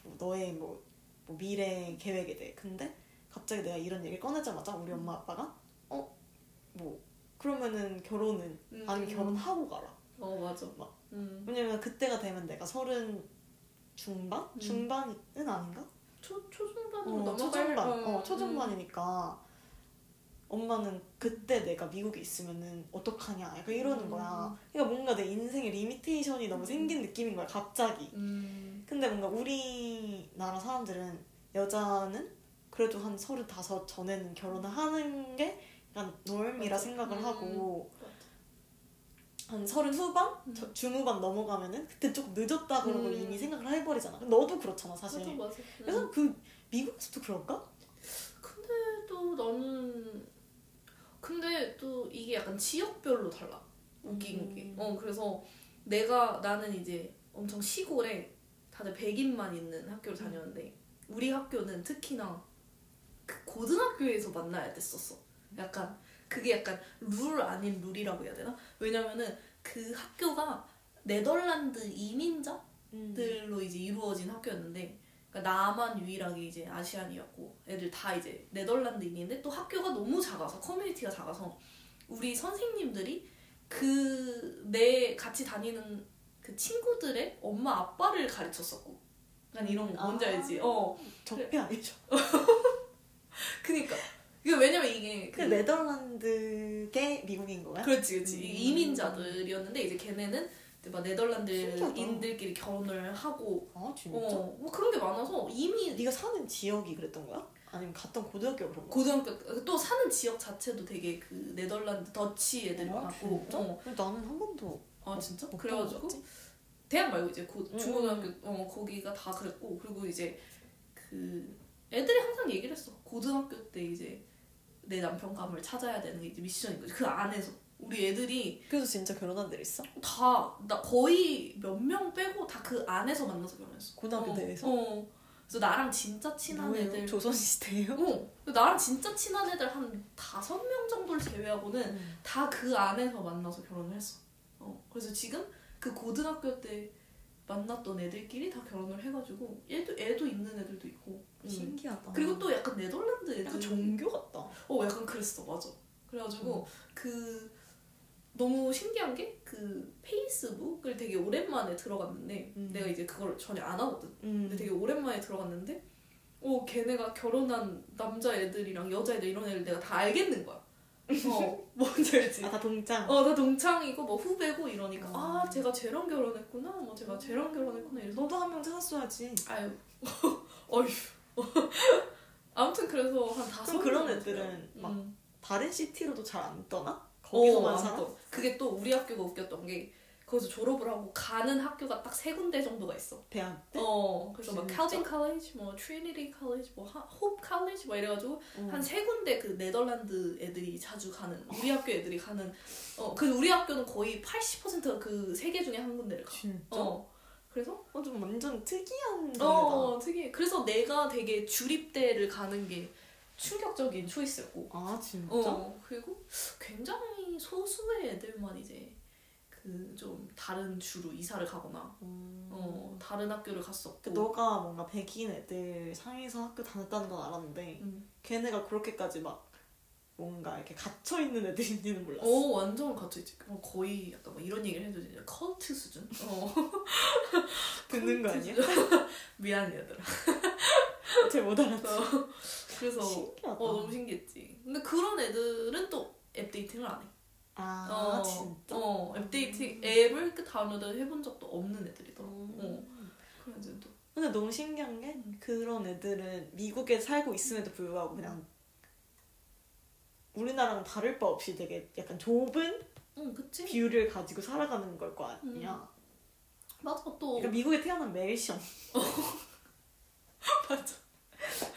뭐 너의 뭐, 뭐 미래 계획에 대해. 근데 갑자기 내가 이런 얘기를 꺼내자마자 우리 엄마 아빠가 어? 뭐 그러면은 결혼은 음. 아니면 결혼하고 가라. 어 맞아. 막. 음. 왜냐면 그때가 되면 내가 서른 중반? 음. 중반은 아닌가? 초 초중반으로 어, 넘어갈 초중반. 어, 어, 초중반이니까 엄마는 그때 내가 미국에 있으면은 어떡하냐 약간 이러는 음. 거야. 그러니까 뭔가 내 인생에 limitation이 너무 음. 생긴 느낌인 거야 갑자기. 음. 근데 뭔가 우리나라 사람들은 여자는 그래도 한 서른다섯 전에는 결혼을 하는 게 약간 맞아. 생각을 음. 하고. 한 서른 후반? 음. 저- 중후반 넘어가면은 그때 조금 늦었다 그러고 음. 이미 생각을 해버리잖아. 너도 그렇잖아 사실. 맞아 맞아. 그래서 음. 그 미국에서도 그럴까? 근데 또 나는 이게 약간 지역별로 달라. 웃긴 음. 게. 어 그래서 내가 나는 이제 엄청 시골에 다들 백인만 있는 학교를 다녔는데 우리 학교는 특히나 그 고등학교에서 만나야 됐었어. 약간 그게 약간 룰 아닌 룰이라고 해야 되나? 왜냐면은 그 학교가 네덜란드 이민자 음. 들로 이제 이루어진 학교였는데 그러니까 나만 유일하게 이제 아시안이었고 애들 다 이제 네덜란드인인데 또 학교가 너무 작아서 커뮤니티가 작아서 우리 선생님들이 그 내 같이 다니는 그 친구들의 엄마 아빠를 가르쳤었고 약간 이런 거 뭔지 아. 알지? 어 적폐 아니죠? 그니까 이게 왜냐면 이게 그 네덜란드계 미국인 거야? 그렇지 그렇지 음. 이민자들이었는데 이제 걔네는 이제 막 네덜란드인들끼리 결혼을 하고 아 진짜? 어, 뭐 그런 게 많아서 이미 네가 사는 지역이 그랬던 거야? 아니면 갔던 고등학교가 그런 거야? 고등학교 또 사는 지역 자체도 되게 그 네덜란드 더치 애들이 아, 많았고 진짜? 어. 근데 나는 한 번도 아 진짜? 못 그래가지고? 대학 말고 이제 고, 음. 중고등학교 어 거기가 다 그랬고 그리고 이제 그 애들이 항상 얘기를 했어 고등학교 때 이제 내 남편 감을 찾아야 되는 게 이제 미션인 거지 그 안에서 우리 애들이 그래서 진짜 결혼한 데 있어? 다 나 거의 몇 명 빼고 다 그 안에서 만나서 결혼했어 고등학교 어, 내에서? 어 그래서 나랑 진짜 친한 뭐예요? 애들 조선시대예요? 어 나랑 진짜 친한 애들 한 다섯 명 정도를 제외하고는 음. 다그 안에서 만나서 결혼을 했어. 어, 그래서 지금 그 고등학교 때 만났던 애들끼리 다 결혼을 해가지고 애도 애도 있는 애들도 있고. 음. 신기하다. 그리고 또 약간 네덜란드 애들. 약간 종교 같다. 어, 약간 그랬어, 맞아. 그래가지고 그 너무 신기한 게 그 페이스북을 되게 오랜만에 들어갔는데 음. 내가 이제 그걸 전혀 안 하거든. 음. 근데 되게 오랜만에 들어갔는데 어 걔네가 결혼한 남자 애들이랑 여자 애들 이런 애들 내가 다 알겠는 거야. 어 뭔지 알지? 아, 다 동장. 어다 동창이고 뭐 후배고 이러니까 음. 아 제가 쟤랑 결혼했구나 뭐 제가 쟤랑 결혼했구나 이래서 너도 한 명 찾았어야지. 아유 어휴 아무튼 그래서 한 다섯 그럼 그런 명 애들은. 막 음. 다른 city로도 잘 안 떠나? 어, 거기서만 안 살아? 떠. 그게 또 우리 학교가 웃겼던 게 거기서 졸업을 하고 가는 학교가 딱 세 군데 정도가 있어. 대학 때? 어, 그래서 막? Calvin College, 뭐 Trinity College, 뭐 Hope College 막 이래가지고 어. 한세 군데 그 네덜란드 애들이 자주 가는 우리 학교 애들이 가는 어, 그 우리 학교는 거의 80%가 그 세 개 중에 한 군데를 가. 진짜? 어, 그래서 어, 좀 완전 특이한 동네다. 어, 특이. 그래서 내가 되게 주립대를 가는 게 충격적인 초이스였고. 아 진짜? 어, 그리고 굉장히 소수의 애들만 이제 그 좀 다른 주로 이사를 가거나 음. 어, 다른 학교를 갔었고. 그 너가 뭔가 백인 애들 상에서 학교 다녔다는 건 알았는데 음. 걔네가 그렇게까지 막 뭔가 이렇게 갇혀 있는 애들인지는 몰랐어. 어, 완전 갇혀 있지. 어, 거의 약간 뭐 이런 얘기를 해도 이제 컬트 수준? 어. 듣는 거 아니야? 미안, 얘들아. 잘못 알았지. 어, 그래서 신기하다. 어, 너무 신기했지. 근데 그런 애들은 또 앱 dating을 안 해. 아 어, 진짜? 어, 앱 dating 앱을 그 다운로드 해본 적도 없는 애들이더라. 음. 어. 그런 애들도. 근데 너무 신기한 게 그런 애들은 미국에 살고 있음에도 불구하고 그냥 우리나라랑 다를 바 없이 되게 약간 좁은 응, 그치? view를 가지고 살아가는 걸 거 아니야. 맞아, 또. 그러니까 미국에 태어난 멜션. 맞아.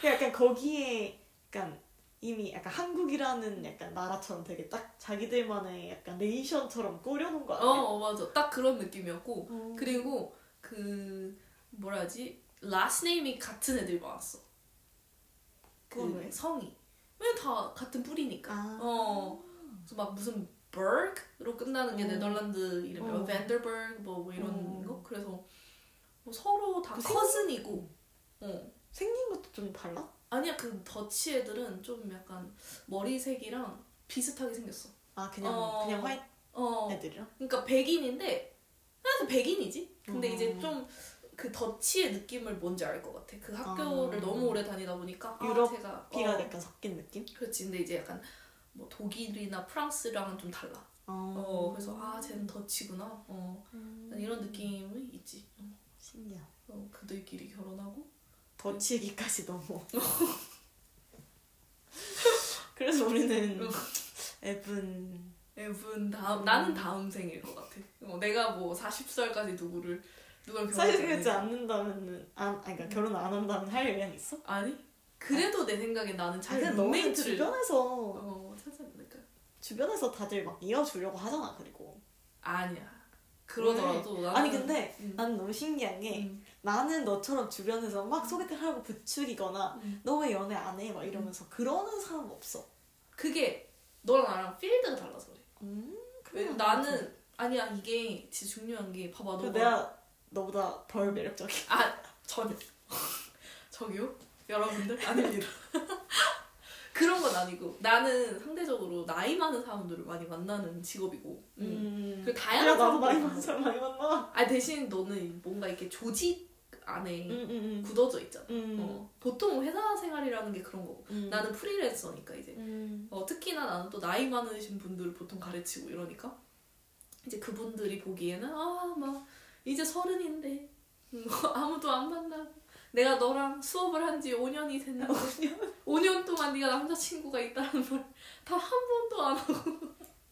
약간 거기에 약간 이미 약간 한국이라는 약간 나라처럼 되게 딱 자기들만의 약간 nation처럼 꾸려놓은 거 어, 아니야? 어, 맞아. 딱 그런 느낌이었고. 어. 그리고 그 뭐라 하지? last name이 같은 애들이 많았어. 그 왜? 성이. 왜 다 같은 뿌리니까. 아. 어. 그래서 막 무슨 berg로 끝나는 게 어. 네덜란드 이름이야. 어. 밴더버그 뭐, 뭐 이런 어. 거. 그래서 뭐 서로 다 그 cousin이고. 어. 생긴 것도 좀 달라? 아니야 그 더치 애들은 좀 약간 머리색이랑 비슷하게 생겼어. 아 그냥 어. 그냥 white 어. 애들이랑? 그러니까 백인인데 그래서 백인이지. 근데 어. 이제 좀 그 Dutch의 느낌을 뭔지 알 것 같아. 그 학교를 아. 너무 오래 다니다 보니까 아, 유럽 제가 피가 어, 약간 섞인 느낌? 그렇지. 근데 이제 약간 뭐 독일이나 프랑스랑은 좀 달라. 어, 어, 그래서 아 쟤는 더치구나. 어 음. 이런 느낌이 있지. 어, 신기하다. 어, 그들끼리 결혼하고. 더치 얘기까지 넘어. 그래서 우리는 어. 앱은 앱은 다음 나는 다음 생일 것 같아. 어, 내가 뭐 40살까지 누구를 누구랑 결혼하지 않는다면은 안 아니 그러니까 결혼 안 한다면 할 의향 있어? 아니 그래도 내 생각에 나는 아 너는 룸메이트를 주변에서 어 찾지 않을까? 주변에서 다들 막 이어주려고 하잖아 그리고 아니야. 그러더라도 나는 아니 근데 음. 나는 너무 신기한 게 음. 나는 너처럼 주변에서 막 소개팅 하고 부추기거나 음. 너왜 연애 안 해? 막 이러면서 그러는 사람 없어. 그게 너랑 나랑 필드가 달라서 그래. 음, 왜냐면 나는 아니야 이게 진짜 중요한 게 봐봐 그 너가 내가 너보다 덜 매력적이야. 아 전혀 저기요 여러분들 아닙니다. 그런 건 아니고 나는 상대적으로 나이 많은 사람들을 많이 만나는 직업이고 음. 음. 그야 다양한 많이 사람들 만난 사람 많이 만나. 아 대신 너는 뭔가 이렇게 조직 안에 음, 음, 굳어져 있잖아. 음. 어. 보통 회사 생활이라는 게 그런 거고 음. 나는 프리랜서니까 이제 음. 어, 특히나 나는 또 나이 많으신 분들을 보통 가르치고 이러니까 이제 그분들이 보기에는 아 막 이제 서른인데 음, 아무도 안 만나고 내가 너랑 수업을 한 지 5년이 됐는데 5년 동안 네가 남자친구가 있다는 말단한 번도 안 하고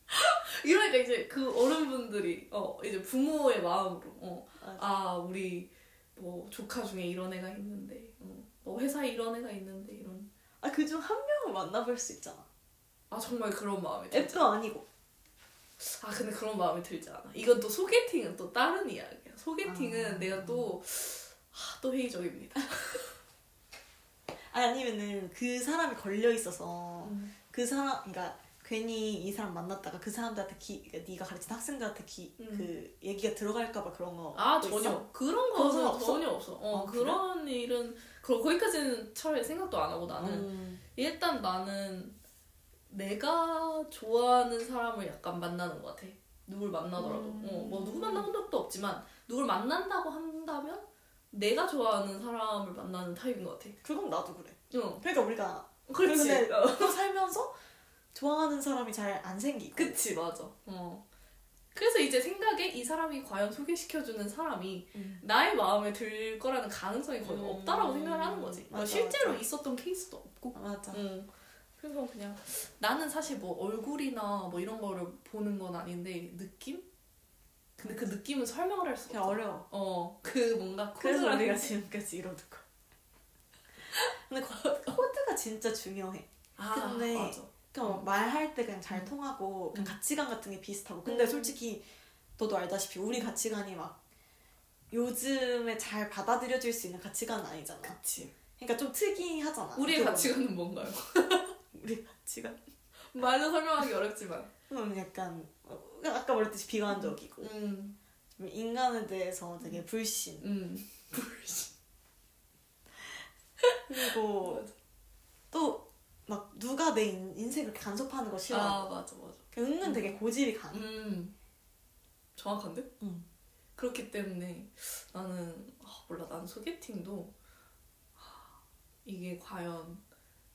이러니까 이제 그 어른분들이 어 이제 부모의 마음으로 어. 아 우리 뭐 조카 중에 이런 애가 있는데 어, 뭐 회사에 이런 애가 있는데 이런 아 그중 한 명을 만나볼 수 있잖아. 아 정말 그런 마음이 들지 앱도 아니고. 아 근데 그런 마음이 들지 않아. 이건 또 소개팅은 또 다른 이야기야. 소개팅은 아. 내가 또, 하, 또 회의적입니다. 아니 아니면은 그 사람이 걸려 있어서 음. 그 사람 그러니까 괜히 이 사람 만났다가 그 사람들한테 기 그러니까 네가 가르친 학생들한테 기, 음. 그 얘기가 들어갈까봐 그런 거. 아또 전혀 있어? 그런 거는 건 없어? 전혀 없어. 어 아, 그래? 그런 일은 그 거기까지는 차라리 생각도 안 하고 나는 음. 일단 나는 내가 좋아하는 사람을 약간 만나는 것 같아. 누굴 만나더라도 음. 어, 뭐 누구 만나본 적도 없지만 누굴 만난다고 한다면 내가 좋아하는 사람을 만나는 타입인 것 같아. 그건 나도 그래. 응, 그러니까 우리가 그렇지. 어. 또 살면서 좋아하는 사람이 잘 안 생기고. 그치 맞아. 어. 그래서 이제 생각에 이 사람이 과연 소개시켜주는 사람이 음. 나의 마음에 들 거라는 가능성이 거의 음. 없다라고 생각을 하는 거지. 뭐 맞아, 실제로 맞아. 있었던 케이스도 없고. 아, 맞아. 응. 그래서 그냥 나는 사실 뭐 얼굴이나 뭐 이런 거를 보는 건 아닌데 느낌? 근데 그 느낌은 설명을 할 수가 없어. 어려워. 어, 그 뭔가 그래서 코드라는 게- 지금까지 이러는 거. 근데 코- 코드가 진짜 중요해. 아, 근데 맞아. 그러니까 뭐 말할 때 그냥 잘 음. 통하고 그냥 음. 가치관 같은 게 비슷하고 근데 음. 솔직히 너도 알다시피 우리 가치관이 막 요즘에 잘 받아들여질 수 있는 가치관은 아니잖아. 그치. 그러니까 좀 특이하잖아. 우리의 가치관은 뭔가요? 우리 가치관. 말로 설명하기 어렵지만. 음, 약간 어, 아까 말했듯이 비관적이고 음, 좀 인간에 대해서 되게 불신 음. 그리고 맞아. 또 막 누가 내 인, 인생을 그렇게 간섭하는 거 싫어. 아, 맞아, 맞아. 은근 되게 고집이 강해. 음, 정확한데? 응. 그렇기 때문에 나는 아, 몰라 난 소개팅도 아, 이게 과연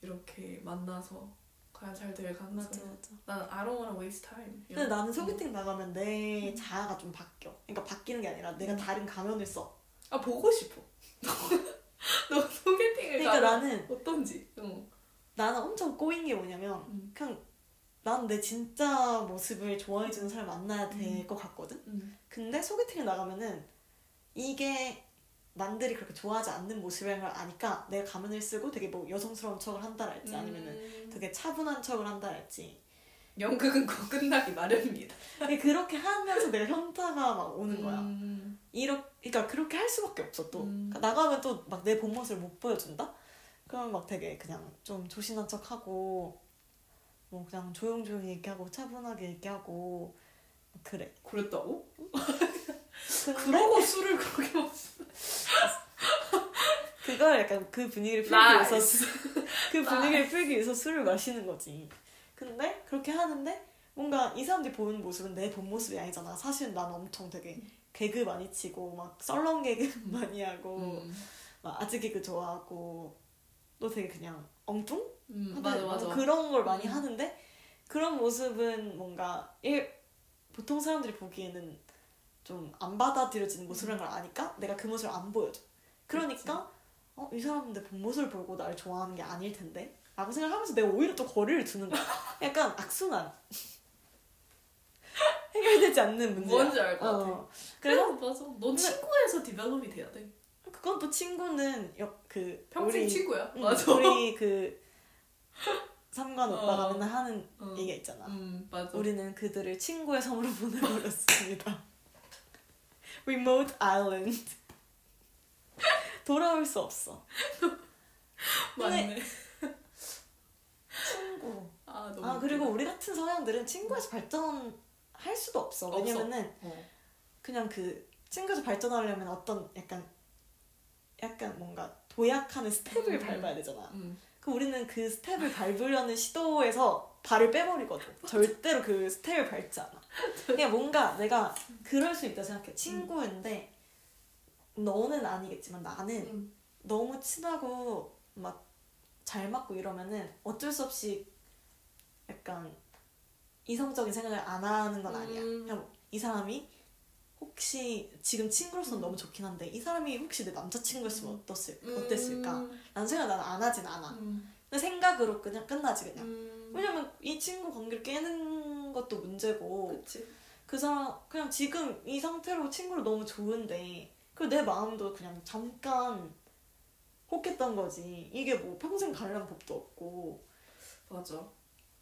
이렇게 만나서 과연 잘될 맞아. 나는 I don't wanna waste time. 근데 이런- 나는 소개팅 나가면 내 음. 자아가 좀 바뀌어. 그러니까 바뀌는 게 아니라 내가 다른 가면을 써. 아 보고 싶어. 너 소개팅을 그러니까 나는 어떤지. 응. 나는 엄청 꼬인 게 뭐냐면 음. 그냥 난 내 진짜 모습을 좋아해주는 사람 만나야 될 음. 것 같거든. 음. 근데 소개팅을 나가면은 이게 남들이 그렇게 좋아하지 않는 모습이라는 걸 아니까 내가 가면을 쓰고 되게 뭐 여성스러운 척을 한다랄지 아니면은 음. 되게 차분한 척을 한다랄지 연극은 곧 끝나기 마련입니다. 그렇게 하면서 내가 현타가 막 오는 거야. 음. 이렇 그러니까 그렇게 할 수밖에 없어 또 음. 그러니까 나가면 또 막 내 본 모습을 못 보여준다. 그러면 막 되게 그냥 좀 조신한 척하고 뭐 그냥 조용조용히 얘기하고 차분하게 얘기하고 그래. 그랬다고? 그러고 술을 그렇게 먹. 그걸 약간 그 분위기를 풀기 nice. 위해서 그 분위기를 풀기 위해서 술을 마시는 거지. 근데 그렇게 하는데 뭔가 이 사람들이 보는 모습은 내 본 모습이 아니잖아. 사실은 난 엄청 되게 개그 많이 치고 막 썰렁 개그 많이 하고 음. 막 아재 개그 좋아하고 또 되게 그냥 엉뚱? 음, 맞아 맞아. 그런 걸 많이 음. 하는데 그런 모습은 뭔가 일, 보통 사람들이 보기에는 좀 안 받아들여지는 모습이라는 걸 아니까 내가 그 모습을 안 보여줘. 그러니까 어, 이 사람은 내 본 모습을 보고 나를 좋아하는 게 아닐 텐데 라고 생각하면서 내가 오히려 또 거리를 두는 거야. 약간 악순환. 해결되지 않는 문제야. 뭔지 알 것 같아. 어. 그래서 그래서 맞아. 넌 친구에서 디벨롭이 돼야 돼. 그건 또 친구는 역, 그 평생 우리, 친구야. 응, 맞아. 우리 그 삼관 오빠가 어. 맨날 하는 어. 얘기가 있잖아. 음 맞아. 우리는 그들을 친구의 섬으로 보내버렸습니다. Remote Island. 돌아올 수 없어. 맞네. 친구. 아 너무. 아 그리고 우리 같은 성향들은 친구에서 발전할 수도 없어. 없어. 왜냐면은 어. 그냥 그 친구에서 발전하려면 어떤 약간 약간 뭔가 도약하는 스텝을 음. 밟아야 되잖아. 음. 그 우리는 그 스텝을 밟으려는 시도에서 발을 빼버리거든. 절대로 그 스텝을 밟지 않아. 그냥 뭔가 내가 그럴 수 있다 생각해. 친구인데 너는 아니겠지만 나는 음. 너무 친하고 막 잘 맞고 이러면은 어쩔 수 없이 약간 이성적인 생각을 안 하는 건 아니야. 음. 그냥 이 사람이 혹시 지금 친구로서는 음. 너무 좋긴 한데 이 사람이 혹시 내 남자친구였으면 음. 어땠을, 어땠을까? 음. 라는 생각 나는 안 하진 않아. 음. 근데 생각으로 그냥 끝나지 그냥. 음. 왜냐면 이 친구 관계를 깨는 것도 문제고 그치. 그 사람 그냥 지금 이 상태로 친구를 너무 좋은데 그리고 내 마음도 그냥 잠깐 혹했던 거지. 이게 뭐 평생 가려는 법도 없고. 맞아.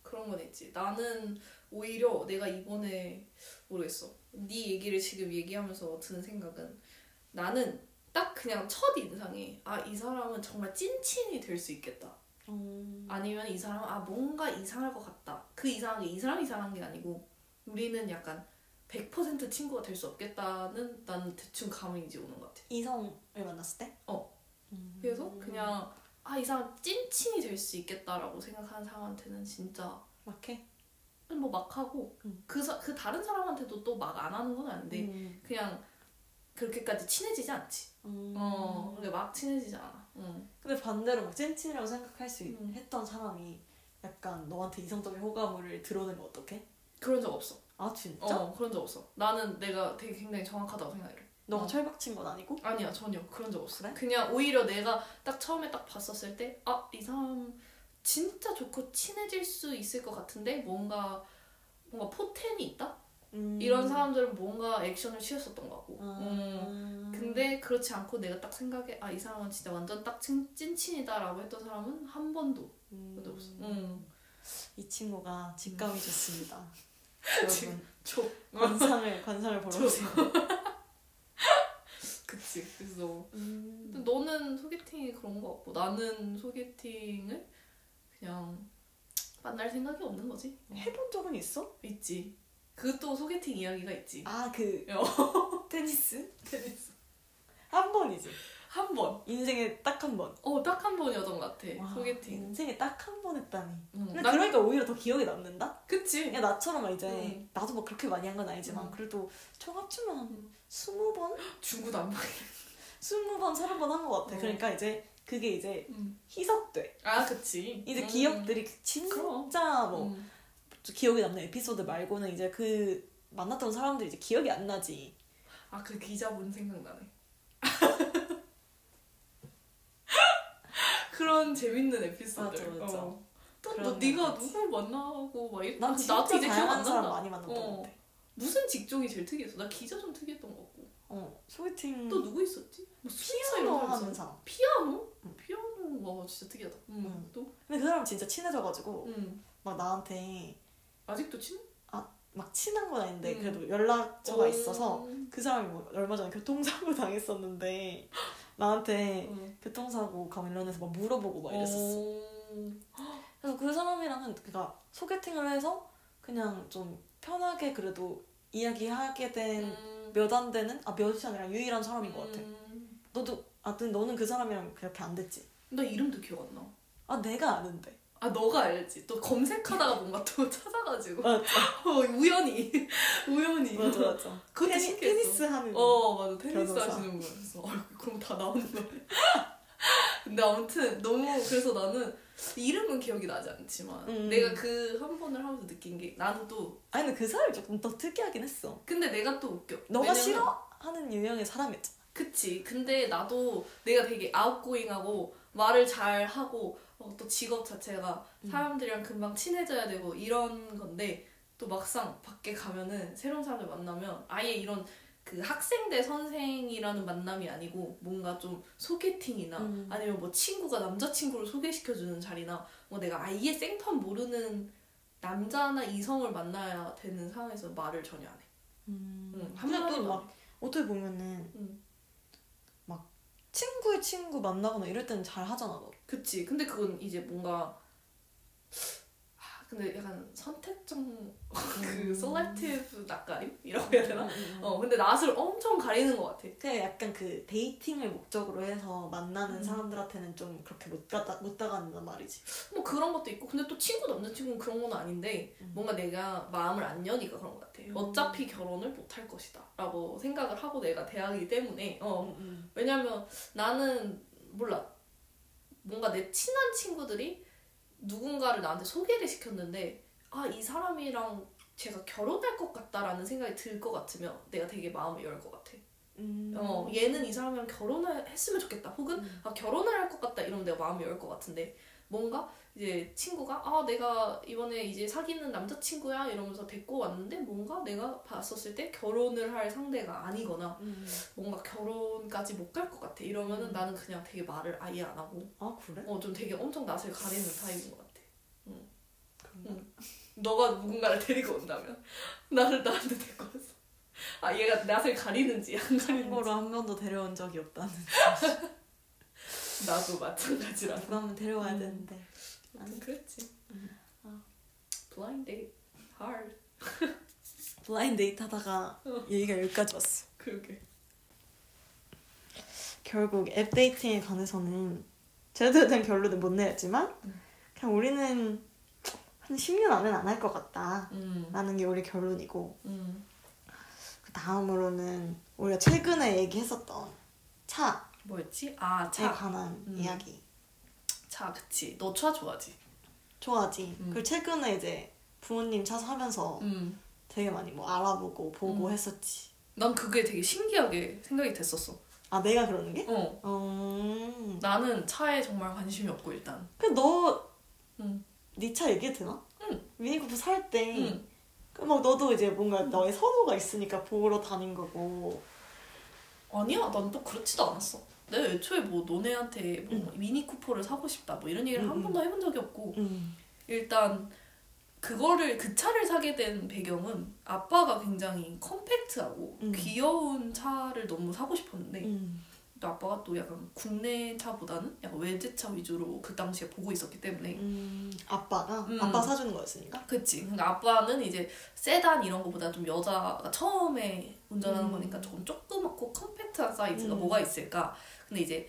그런 건 있지. 나는 오히려 내가 이번에 모르겠어. 네 얘기를 지금 얘기하면서 드는 생각은 나는 딱 그냥 첫 인상에 아이 사람은 정말 찐친이 될 수 있겠다. 음. 아니면 이 사람은 아 뭔가 이상할 것 같다. 그 이상한 게 이 사람이 이상한 게 아니고 우리는 약간 100% 친구가 될 수 없겠다는 나는 대충 감이 이제 오는 것 같아. 이성을 만났을 때? 어. 음. 그래서 그냥 아 이 사람 찐친이 될 수 있겠다라고 생각하는 사람한테는 진짜 막해. 뭐 막 하고 음. 그, 사, 그 다른 사람한테도 또 막 안 하는 건 아닌데 음. 그냥 그렇게까지 친해지지 않지. 음. 어, 그게 막 친해지지 않아. 응. 근데 반대로 막 찐친이라고 생각할 수 있- 음. 했던 사람이 약간 너한테 이성적인 호감을 거 어떡해? 그런 적 없어. 아 진짜? 어, 그런 적 없어. 나는 내가 되게 굉장히 정확하다고 생각해. 너가 어. 철벽친 건 아니고? 아니야 전혀 그런 적 없어. 그래? 그냥 오히려 내가 딱 처음에 딱 봤었을 때 아 이 사람 진짜 좋고 친해질 수 있을 것 같은데 뭔가 뭔가 포텐이 있다 음. 이런 사람들은 뭔가 액션을 취했었던 것 같고. 아. 음. 근데 그렇지 않고 내가 딱 생각해 아 이 사람은 진짜 완전 딱 찐, 찐친이다 라고 했던 사람은 한 번도 음. 없어. 음. 이 친구가 직감이 좋습니다. 여러분 초. 관상을 관상을 보러 저- 오세요. 그치. 그래서 음. 근데 너는 소개팅이 그런 거 같고 나는 소개팅을 그냥 만날 생각이 없는 거지. 해본 적은 있어? 있지. 그것도 소개팅 이야기가 있지. 아그 어. 테니스 테니스. 한 번이지. 한 번. 인생에 딱 한 번. 어, 딱 한 번이었던 것 같아. 와, 소개팅. 인생에 딱 한 번 했다니. 응. 근데 난- 그러니까 오히려 더 기억에 남는다? 그치. 그냥 나처럼 이제 음. 나도 뭐 그렇게 많이 한 건 아니지만 음. 그래도 총 합치면 한 음. 스무 번? 중구도 안 맞게. 스무 번, 서른 번한 것 같아. 어. 그러니까 이제 그게 이제 음. 희석돼. 아, 그치. 이제 음. 기억들이 진짜. 뭐 음. 기억에 남는 에피소드 말고는 이제 그 만났던 사람들이 이제 기억이 안 나지. 아, 그 기자분 생각나네. 그런 재밌는 에피소드. 맞아, 맞아. 어. 또 그런 뭐 네가. 누굴 만나고 막. 난그 나도 이제 기억 안 사람 난다. 많이 만났던 어. 것 같아. 무슨 직종이 제일 특이했어? 나 기자 좀 특이했던 것 같고. 어 소개팅 또 누구 있었지? 뭐 피아노 이런 사람 하는 있었나? 사람. 피아노? 응. 피아노 와 진짜 특이하다. 응. 응. 또? 근데 그 사람 진짜 친해져가지고 응. 막 나한테 아직도 친? 막 친한 건 아닌데 음. 그래도 연락처가 어. 있어서 그 사람이 뭐 얼마 전에 교통사고 당했었는데 나한테 응. 교통사고 관련해서 막 물어보고 막 이랬었어. 어. 그래서 그 사람이랑은 그니까 소개팅을 해서 그냥 좀 편하게 그래도 이야기하게 된 몇안 음. 되는 아 몇이 아니라 유일한 사람인 것 같아. 음. 너도 아 근데 너는 그 사람이랑 그렇게 안 됐지? 나 이름도 기억 안 나. 아 내가 아는데. 아 너가 알지. 또 검색하다가 뭔가 또 찾아가지고 맞아 어, 우연히 우연히 맞아 맞아. 그것도 테니, 신기했어. 테니스 하는. 어 맞아 테니스 변호사. 하시는 거야. 그래서 어, 그럼 다 나오는 거야. 근데 아무튼 너무 그래서 나는 이름은 기억이 나지 않지만 음. 내가 그 한 번을 하면서 느낀 게 나는 또 아니 근데 그 사람이 조금 더 특이하긴 했어. 근데 내가 또 웃겨. 너가 왜냐면- 싫어 하는 유형의 사람이었잖아. 그치. 근데 나도 내가 되게 아웃고잉하고 말을 잘 하고 어, 또 직업 자체가 음. 사람들이랑 금방 친해져야 되고 이런 건데 또 막상 밖에 가면은 새로운 사람들 만나면 아예 이런 그 학생 대 선생이라는 만남이 아니고 뭔가 좀 소개팅이나 음. 아니면 뭐 친구가 남자친구를 소개시켜주는 자리나 뭐 내가 아예 생판 모르는 남자나 이성을 만나야 되는 상황에서 말을 전혀 안 해. 음. 응, 근데 한마디도 막 어떻게 보면은 응. 막 친구의 친구 만나거나 이럴 때는 잘 하잖아 너. 그치. 근데 그건 이제 뭔가 아, 근데 약간 선택적 그 selective 낯가림이라고 해야 되나? 음, 음, 음. 어 근데 낯을 엄청 가리는 것 같아. 그냥 약간 그 dating을 목적으로 해서 만나는 음. 사람들한테는 좀 그렇게 못 가다 못 다가간단 말이지. 뭐 그런 것도 있고 근데 또 친구 남자친구는 그런 건 아닌데 음. 뭔가 내가 마음을 안 여니까 그런 것 같아. 음. 어차피 결혼을 못 할 것이다라고 생각을 하고 내가 대학이기 때문에 어 음, 음. 왜냐면 나는 몰라 뭔가 내 친한 친구들이 누군가를 나한테 소개를 시켰는데 아 이 사람이랑 제가 결혼할 것 같다라는 생각이 들 것 같으면 내가 되게 마음을 열 것 같아. 음. 어 얘는 이 사람이랑 결혼을 했으면 좋겠다. 혹은 음. 아 결혼을 할 것 같다 이러면 내가 마음이 열 것 같은데 뭔가 이제 친구가 아 내가 이번에 이제 사귀는 남자친구야 이러면서 데리고 왔는데 뭔가 내가 봤었을 때 결혼을 할 상대가 아니거나 음. 뭔가 결혼까지 못 갈 것 같아 이러면은 음. 나는 그냥 되게 말을 아예 안 하고 아 그래? 어좀 되게 엄청 낯을 가리는 타입인 것 같아. 그런가? 응. 너가 누군가를 데리고 온다면 나를 나한테 데리고 왔어. 아 얘가 낯을 가리는지 안 가리는지 참고로 한 번도 데려온 적이 없다는. 나도 마찬가지라. 누가 하면 데려와야 음. 되는데. 아무튼 그랬지. 음. 아 blind date 하다. blind date 하다가 어. 얘기가 여기까지 왔어. 그러게. 결국 앱 dating에 관해서는 제대로 된 결론은 못 내렸지만 음. 그냥 우리는 한 10년 안에는 안할 것 같다. 음. 라는 게 우리 결론이고 음. 그 다음으로는 우리가 최근에 얘기했었던 차에 뭐였지? 아, 차. 관한 음. 이야기 차, 그치. 너 차 좋아하지? 좋아하지. 음. 그리고 최근에 이제 부모님 차 사면서 음. 되게 많이 뭐 알아보고 보고 음. 했었지. 난 그게 되게 신기하게 생각이 됐었어. 아 내가 그러는 게? 어. 음. 나는 차에 정말 관심이 없고, 일단. 그너 음. 네차 얘기해도 되나? 응. 미니쿠퍼 살 때 응. 그막 너도 이제 뭔가 너의 선호가 있으니까 보러 다닌 거고 아니야, 난 또 그렇지도 않았어. 내가 애초에 뭐 너네한테 뭐 응. 미니 쿠퍼를 사고 싶다 뭐 이런 얘기를 응, 한 응. 번도 해본 적이 없고 음. 일단 그거를 그 차를 사게 된 배경은 아빠가 굉장히 컴팩트하고 음. 귀여운 차를 너무 사고 싶었는데 음. 또 아빠가 또 약간 국내 차보다는 약간 외제차 위주로 그 당시에 보고 있었기 때문에 음. 아빠가 음. 아빠 사주는 거였으니까 그치 그러니까 아빠는 이제 세단 이런 거보다 좀 여자가 처음에 운전하는 음. 거니까 조금 조그맣고 컴팩트한 사이즈가 음. 뭐가 있을까 근데 이제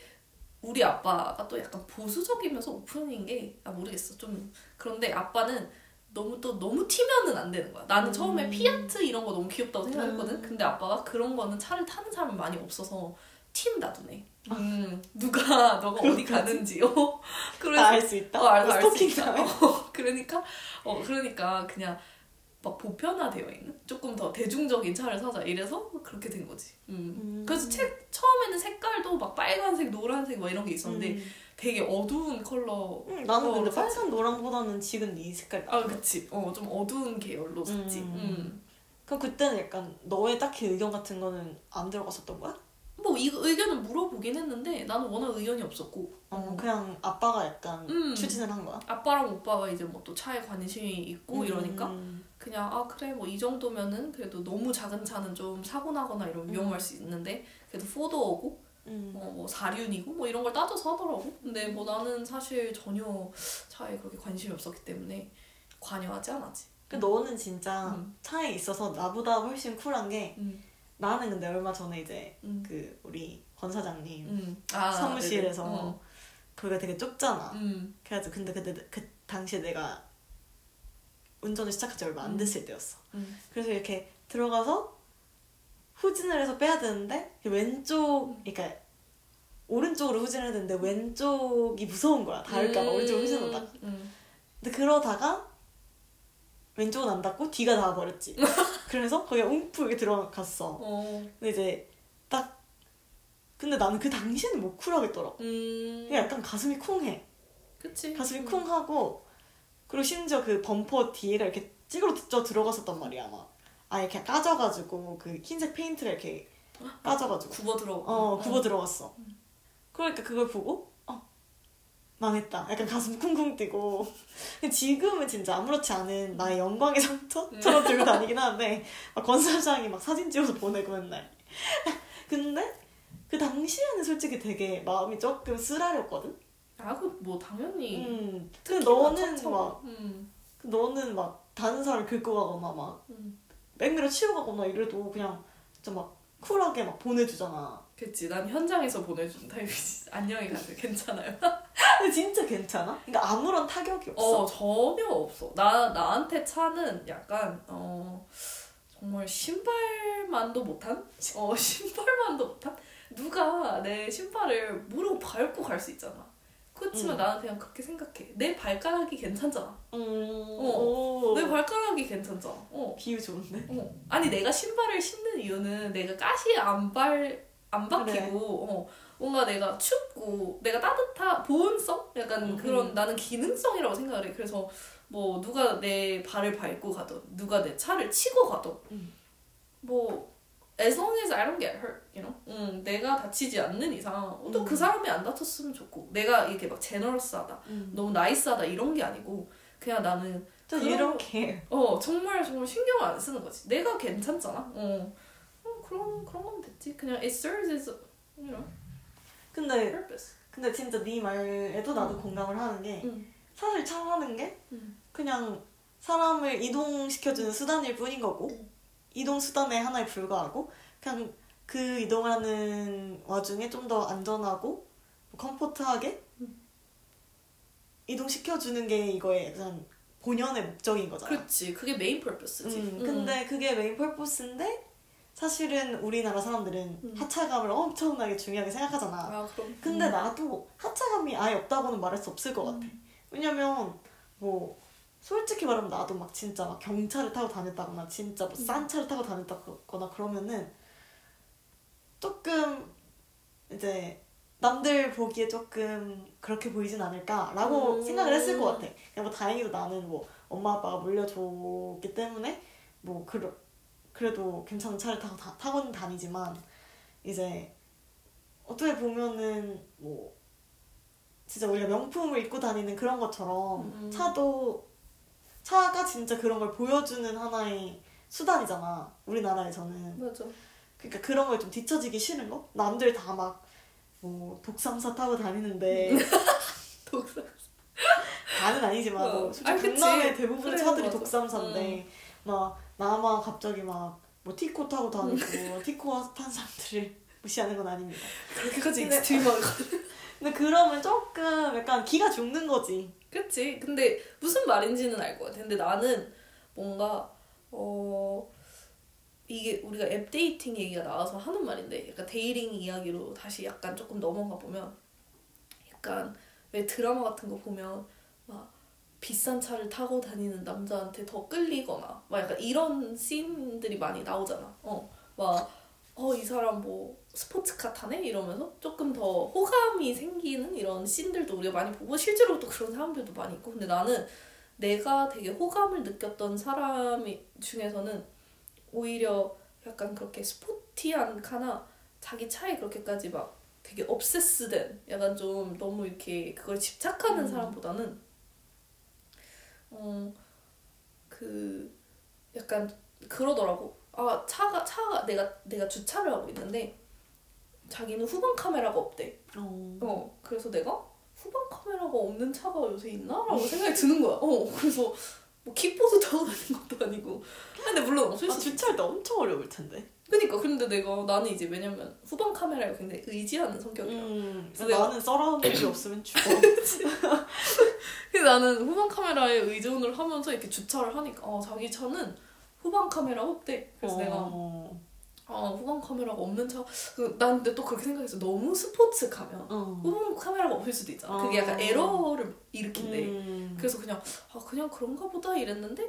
우리 아빠가 또 약간 보수적이면서 오픈인 게 아 모르겠어 좀 그런데 아빠는 너무 또 너무 튀면은 안 되는 거야 나는 음. 처음에 피아트 이런 거 너무 귀엽다고 생각했거든 음. 근데 아빠가 그런 거는 차를 타는 사람이 많이 없어서 튄다 두네 아. 음 누가 너가 어디. 가는지 어 그래서 다알수 있다? 어, 알수 알수 있다. 어, 그러니까 어 그러니까 그냥 막 보편화되어 있는 조금 더 대중적인 차를 사자 이래서 그렇게 된 거지. 음. 음. 그래서 책 처음에는 색깔도 막 빨간색, 노란색 막 이런 게 있었는데 음. 되게 어두운 컬러. 음, 나는 어, 근데. 빨간 노랑보다는 지금 네 색깔 아 그치. 어좀 어두운 계열로 샀지. 음. 음. 그럼 그때는 약간 너의 딱히 의견 같은 거는 안 들어갔었던 거야? 뭐 이 의견을 물어보긴 했는데 나는 워낙 의견이 없었고. 어, 그냥 아빠가 약간 음. 추진을 한 거야? 아빠랑 오빠가 이제 뭐 또 차에 관심이 있고 이러니까 음. 그냥 아 그래 뭐 이 정도면은 그래도 너무 작은 차는 좀 사고 나거나 이러면 음. 위험할 수 있는데 그래도 포도어고 음. 어, 뭐 사륜이고 뭐 이런 걸 따져서 하더라고 근데 뭐 나는 사실 전혀 차에 그렇게 관심이 없었기 때문에 관여하지 않았지 그 너는 진짜 음. 차에 있어서 나보다 훨씬 쿨한 게 음, 나는 근데 얼마 전에 이제 음, 그 우리 권 사장님 음. 아, 사무실에서 네네. 어. 거기가 되게 좁잖아. 음, 그래가지고 근데 그때 그 당시에 내가 운전을 시작한 지 얼마 안 음. 됐을 때였어. 음. 그래서 이렇게 들어가서 후진을 해서 빼야 되는데 왼쪽 그러니까 오른쪽으로 후진을 해야 되는데 왼쪽이 무서운 거야. 닿을까봐 오른쪽으로 후진하다가. 음, 근데 그러다가 왼쪽은 안 닿고 뒤가 닿아버렸지. 그래서 거기 움프 이렇게 들어갔어. 어, 근데 이제 딱 근데 나는 그 당시에는 못 쿨하겠더라고. 음, 그냥 약간 가슴이 쿵해. 그치 가슴이 음. 쿵하고 그리고 심지어 그 범퍼 뒤에가 이렇게 찌그러져 들어갔었단 말이야 아마. 아 이렇게 까져가지고 그 흰색 페인트를 이렇게 까져가지고 굽어 들어 어 굽어 들어갔어. 그러니까 그걸 보고 어 망했다. 약간 가슴 쿵쿵 뛰고 지금은 진짜 아무렇지 않은 나의 영광의 상처처럼 들고 다니긴 하는데 막 권사장이 막 사진 찍어서 보내고 맨날. 근데 그 당시에는 솔직히 되게 마음이 조금 쓰라렸거든. 아 그 뭐 당연히 음. 근데 너는 차처. 막 음, 너는 막 다른 사람을 긁고 가거나 막 음. 백미러 치고 가거나 이래도 그냥 진짜 막 쿨하게 막 보내주잖아. 그치 난 현장에서 보내주는 타입이지 안녕히 가세요 괜찮아요 근데 진짜 괜찮아? 그러니까 아무런 타격이 없어. 어 전혀 없어. 나 나한테 차는 약간 어 정말 신발만도 못한 어 신발만도 못한 누가 내 신발을 모르고 밟고 갈 수 있잖아. 그렇지만 음. 나는 그냥 그렇게 생각해. 내 발가락이 괜찮잖아. 음, 어. 오. 내 발가락이 괜찮잖아. 어. 비유 좋은데? 어. 아니 내가 신발을 신는 이유는 내가 가시에 안발 안 박히고 그래. 어, 뭔가 내가 춥고 내가 따뜻한 보온성 약간 음, 그런 음. 나는 기능성이라고 생각을 해. 그래서 뭐 누가 내 발을 밟고 가든 누가 내 차를 치고 가든 음. 뭐 as long as I don't get hurt, you know. 음, 내가 다치지 않는 이상 또그 음. 사람이 안 다쳤으면 좋고 내가 이게 막 제너러스하다, 음. 너무 나이스하다 이런 게 아니고 그냥 나는 저 그런 care. 어 정말 정말 신경을 안 쓰는 거지. 내가 괜찮잖아. 어, 어 그런 그런 건 됐지. 그냥 it serves its you know 근데 purpose. 근데 진짜 네 말에도 나도 공감을 하는 게 음. 사실 차라는 게 음. 그냥 사람을 이동시켜주는 수단일 뿐인 거고 이동 수단의 하나에 불과하고 그냥 그 이동하는 와중에 좀 더 안전하고 comfort하게 이동시켜주는 게 이거의 약간 본연의 목적인 거잖아. 그렇지. 그게 main purpose지. 음, 근데 그게 main purpose인데 사실은 우리나라 사람들은 음. 하차감을 엄청나게 중요하게 생각하잖아. 아. 근데 음. 나도 하차감이 아예 없다고는 말할 수 없을 것 같아. 왜냐면 뭐 솔직히 말하면 나도 막 진짜 막 경차를 타고 다녔다거나 진짜 뭐 싼 차를 타고 다녔다거나 그러면은 조금 이제 남들 보기에 조금 그렇게 보이진 않을까라고 음. 생각을 했을 것 같아. 그냥 뭐 다행히도 나는 뭐 엄마 아빠가 물려줬기 때문에 뭐 그러, 그래도 괜찮은 차를 타고 다, 타고는 다니지만 이제 어떻게 보면은 뭐 진짜 우리가 명품을 입고 다니는 그런 것처럼 음. 차도 차가 진짜 그런 걸 보여주는 하나의 수단이잖아 우리나라에서는 맞아. 그러니까 그런 걸 좀 뒤처지기 싫은 거 남들 다 막 뭐 독삼사 타고 다니는데 독사. 다는 아니지만 어. 뭐 솔직히 아, 그치. 강남의 대부분의 그래, 차들이 맞아. 독삼사인데 막 나만 갑자기 막 뭐 티코 타고 다니고 티코 탄 사람들을 무시하는 건 아닙니다. 그렇게까지 extreme한 거. 근데 그러면 조금 약간 기가 죽는 거지. 그치. 근데 무슨 말인지는 알 것 같아. 근데 나는 뭔가 어 이게 우리가 앱 dating 얘기가 나와서 하는 말인데 약간 dating 이야기로 다시 약간 조금 넘어가 보면 약간 왜 드라마 같은 거 보면 막 비싼 차를 타고 다니는 남자한테 더 끌리거나 막 약간 이런 씬들이 많이 나오잖아. 어, 막 어, 이 사람 뭐 스포츠카 타네? 이러면서 조금 더 호감이 생기는 이런 씬들도 우리가 많이 보고 실제로 또 그런 사람들도 많이 있고 근데 나는 내가 되게 호감을 느꼈던 사람 중에서는 오히려 약간 그렇게 스포티한 카나 자기 차에 그렇게까지 막 되게 obsess된 약간 좀 너무 이렇게 그걸 집착하는 음. 사람보다는 어 그 약간 그러더라고 아 차가 차가 내가 내가 주차를 하고 있는데 자기는 후방 카메라가 없대 어. 어 그래서 내가 후방 카메라가 없는 차가 요새 있나라고 생각이 드는 거야 어 그래서 뭐 킥보드 타고 가는 것도 아니고 근데 물론 없을 아, 주차할 때 엄청 어려울 텐데. 그니까 근데 내가 나는 이제 왜냐면 후방 카메라에 굉장히 의지하는 성격이야 음. 그래서 내가- 나는 서라운드이 없으면 죽어. 근데 나는 후방 카메라에 의존을 하면서 이렇게 주차를 하니까 어, 자기 차는 후방 카메라가 없대 그래서 내가 어. 아 후방 카메라가 없는 차. 그, 난 근데 또 그렇게 생각했어. 너무 스포츠 가면 어. 후방 카메라가 없을 수도 있잖아. 어. 그게 약간 에러를 일으킨대. 음. 그래서 그냥 아 그냥 그런가 보다 이랬는데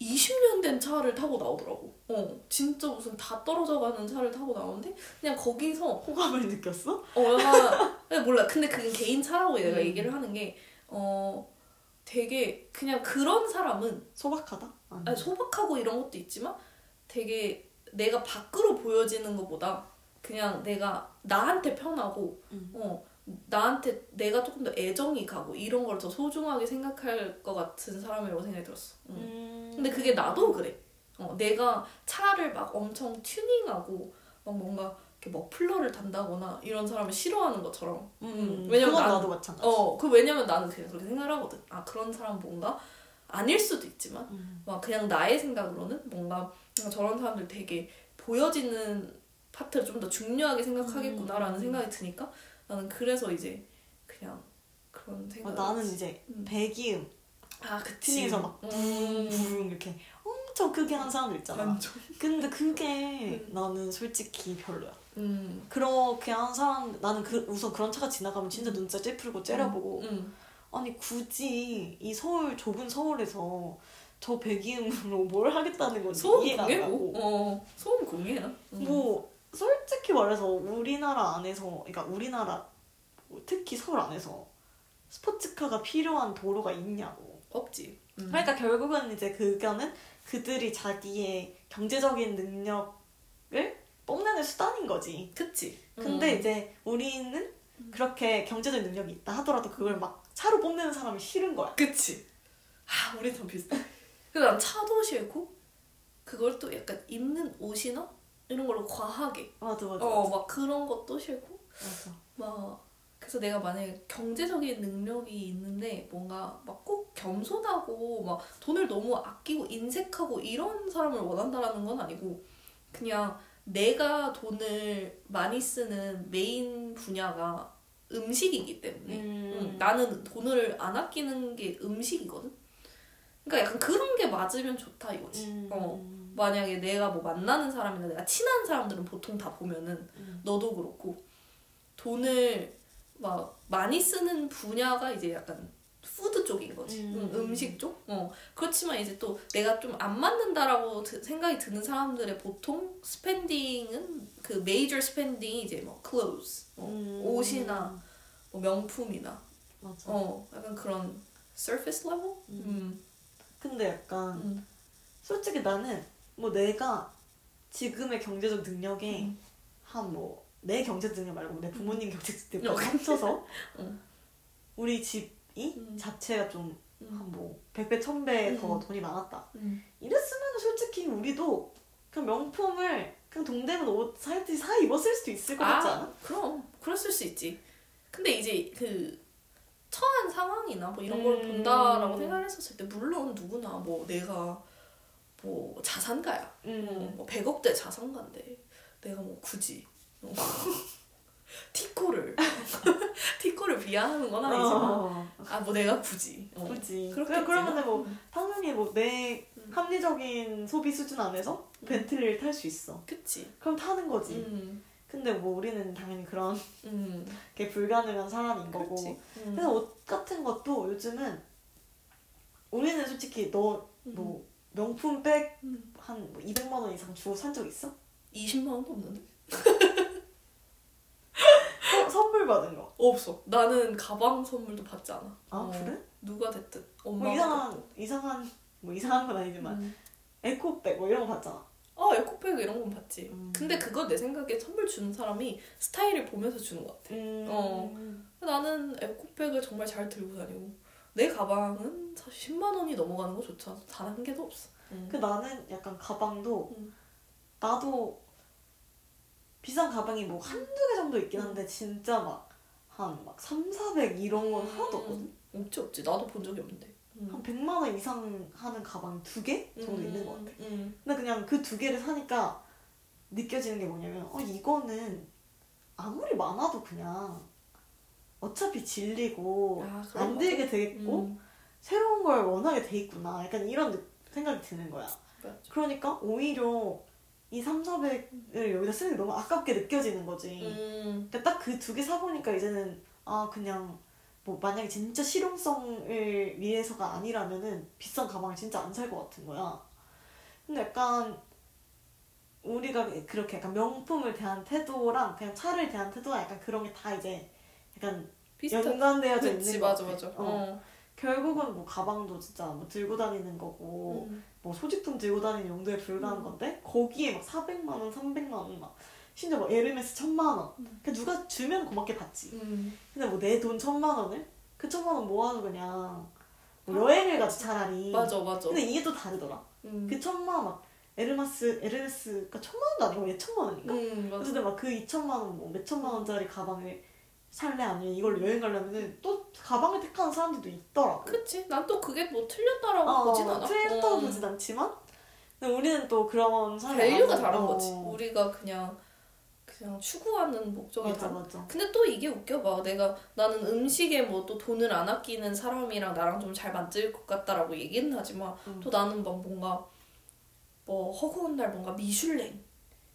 20년 된 차를 타고 나오더라고. 어 진짜 무슨 다 떨어져가는 차를 타고 나오는데 그냥 거기서 호감을 느꼈어? 어 약간 근데 몰라. 근데 그게 개인 차라고 내가 음. 얘기를 하는 게 어 되게 그냥 그런 사람은 소박하다? 아니. 아니, 소박하고 이런 것도 있지만 되게 내가 밖으로 보여지는 것보다 그냥 내가 나한테 편하고 음. 어 나한테 내가 조금 더 애정이 가고 이런 걸 더 소중하게 생각할 것 같은 사람이라고 생각이 들었어. 응. 음. 근데 그게 나도 그래. 어, 내가 차를 막 엄청 튜닝하고 막 뭔가 이렇게 머플러를 단다거나 이런 사람을 싫어하는 것처럼. 음. 왜냐면 그건 난- 나도 마찬가지. 어, 그 왜냐면 나는 그냥 그렇게 생각을 하거든. 아 그런 사람 뭔가 아닐 수도 있지만 음. 막 그냥 나의 생각으로는 뭔가 저런 사람들 되게 보여지는 파트를 좀 더 중요하게 생각하겠구나라는 음. 생각이 드니까 나는 그래서 이제 그냥 그런 아, 생각. 나는 이제 음. 배기음 아 그치. 튜닝해서 막 음. 부릉 이렇게 엄청 크게 하는 사람들 있잖아. 완전. 근데 그게 음. 나는 솔직히 별로야. 음. 그렇게 하는 사람 나는 그 우선 그런 차가 지나가면 진짜 눈살 찌푸리고 째려보고 음. 아니 굳이 이 서울 좁은 서울에서 저 배기음으로 뭘 하겠다는 건지 소음 이해가 안. 가고 어 소음 공예야. 음. 뭐 솔직히 말해서 우리나라 안에서 그러니까 우리나라 뭐 특히 서울 안에서 스포츠카가 필요한 도로가 있냐고 없지. 음. 그러니까 결국은 이제 그거는 그들이 자기의 경제적인 능력을 뽐내는 수단인 거지 그치. 근데 음. 이제 우리는 그렇게 경제적 능력이 있다 하더라도 그걸 막 차로 뽐내는 사람이 싫은 거야. 그치. 아, 우리 참 비슷해. 근데 난 차도 싫고, 그걸 또 약간 입는 옷이나 이런 걸로 과하게. 맞아 맞아. 어. 막 그런 것도 싫고, 맞아. 막. 그래서 내가 만약에 경제적인 능력이 있는데 뭔가 막 꼭 겸손하고 막 돈을 너무 아끼고 인색하고 이런 사람을 원한다라는 건 아니고 그냥 내가 돈을 많이 쓰는 메인 분야가 음식이기 때문에 음. 응, 나는 돈을 안 아끼는 게 음식이거든. 그러니까 약간 그런 게 맞으면 좋다 이거지. 음. 어. 만약에 내가 뭐 만나는 사람이나 내가 친한 사람들은 보통 다 보면은 음. 너도 그렇고 돈을 막 많이 쓰는 분야가 이제 약간 food 쪽인 거지 음. 음. 식 쪽. 어 그렇지만 이제 또 내가 좀 안 맞는다라고 드- 생각이 드는 사람들의 보통 spending은 그 major spending이 이제 뭐 clothes, 어, 음. 옷이나 뭐 명품이나 맞아. 어 약간 그런 surface level. 음. 음. 근데 약간 음. 솔직히 나는 뭐 내가 지금의 경제적 능력에 음. 한뭐 내 경제적 능력 말고 내 부모님 경제적 능력 어. 합쳐서 음. 우리 집이 음. 자체가 좀한 음. 뭐 100배, 1000배 더 음. 돈이 많았다. 음. 이랬으면 솔직히 우리도 그냥 명품을 그냥 동대문 옷 사이트 사 입었을 수도 있을 것 같지 않아? 그럼 그랬을 수 있지. 근데 이제 그 처한 상황이나 뭐 이런 걸 음. 본다라고 생각했었을 때 물론 누구나 뭐 내가 뭐 자산가야. 어, 음. 뭐 100억대 자산가인데 내가 뭐 굳이 어, 티코를 티코를 비하하는 건 아니지만 어, 아뭐 내가 굳이 어. 굳이. 그렇겠지. 그래, 그러면 뭐 당연히 뭐내 음. 합리적인 소비 수준 안에서 음. 벤틀리를 탈 수 있어. 그치. 그럼 타는 거지. 음, 근데 뭐 우리는 당연히 그런 음, 게 불가능한 사람인 거고. 그렇지. 음. 그래서 옷 같은 것도 요즘은 우리는 솔직히 너뭐 명품 백 음. 한 200만 원 이상 주고 산 적 있어? 20만 원도 없는데? 서- 선물 받은 거. 없어. 나는 가방 선물도 받지 않아. 아 어, 그래? 누가 됐든 뭐 엄마가 이상한 됐든. 이상한 뭐 이상한 건 아니지만 음. 에코백 뭐 이런 거 받잖아. 아 에코백 이런 건 받지. 음. 근데 그건 내 생각에 선물 주는 사람이 스타일을 보면서 주는 것 같아. 음. 어. 나는 에코백을 정말 잘 들고 다니고 내 가방은 사실 10만 원이 넘어가는 거 조차 단한 개도 없어. 음. 그 나는 약간 가방도 음. 나도 비싼 가방이 뭐 한두 개 정도 있긴 한데 진짜 막 한 막 3, 400 이런 건 하나도 없거든. 없지 없지. 나도 본 적이 없는데. 음. 한 100만 원 이상 하는 가방 두 개 정도 있는 것 같아. 음. 근데 그냥 그 두 개를 사니까 느껴지는 게 뭐냐면 어 이거는 아무리 많아도 그냥 어차피 질리고 아, 안거 들게 되겠고 음. 새로운 걸 원하게 돼 있구나 약간 이런 느- 생각이 드는 거야 맞아. 그러니까 오히려 이 3, 400을 여기다 쓰는 게 너무 아깝게 느껴지는 거지 음. 근데 딱그 두 개 사보니까 이제는 아 그냥 뭐 만약에 진짜 실용성을 위해서가 아니라면은 비싼 가방을 진짜 안 살 것 같은 거야. 근데 약간 우리가 그렇게 약간 명품을 대한 태도랑 그냥 차를 대한 태도가 약간 그런 게 다 이제 약간 비슷한. 연관되어져 그치 있는 것 맞아. 맞아. 어. 어. 결국은 뭐 가방도 진짜 뭐 들고 다니는 거고 음. 뭐 소지품 들고 다니는 용도에 불과한 음. 건데 거기에 막 400만 원, 300만 원 막 심지어 뭐 에르메스 1000만 원. 음. 그냥 누가 주면 고맙게 받지. 음. 근데 뭐 내 돈 천만 원을 그 천만 원 모아서 그냥 뭐 아, 여행을 가지 차라리. 맞아 맞아. 근데 이게 또 다르더라. 음. 그 천만 원 막 에르메스 에르메스가 천만 원도 아니고 얘 천만 원인가? 음 맞아. 어쨌든 막 그 2천만 원, 뭐 몇천만 원짜리 가방을 살래 아니면 이걸로 여행 가려면은 또 가방을 택하는 사람들도 있더라고. 그치. 난 또 그게 뭐 틀렸다라고 어, 보진 않아. 틀렸다고 어. 보진 않지만 근데 우리는 또 그런 사람이 value가 다른 어. 거지. 우리가 그냥 그냥 추구하는 목적이 맞아 다른. 맞아. 근데 또 이게 웃겨봐. 내가 나는 음식에 뭐 또 돈을 안 아끼는 사람이랑 나랑 좀 잘 맞을 것 같다라고 얘기는 하지만 음. 또 나는 막 뭔가 뭐 허구한 날 뭔가 미슐랭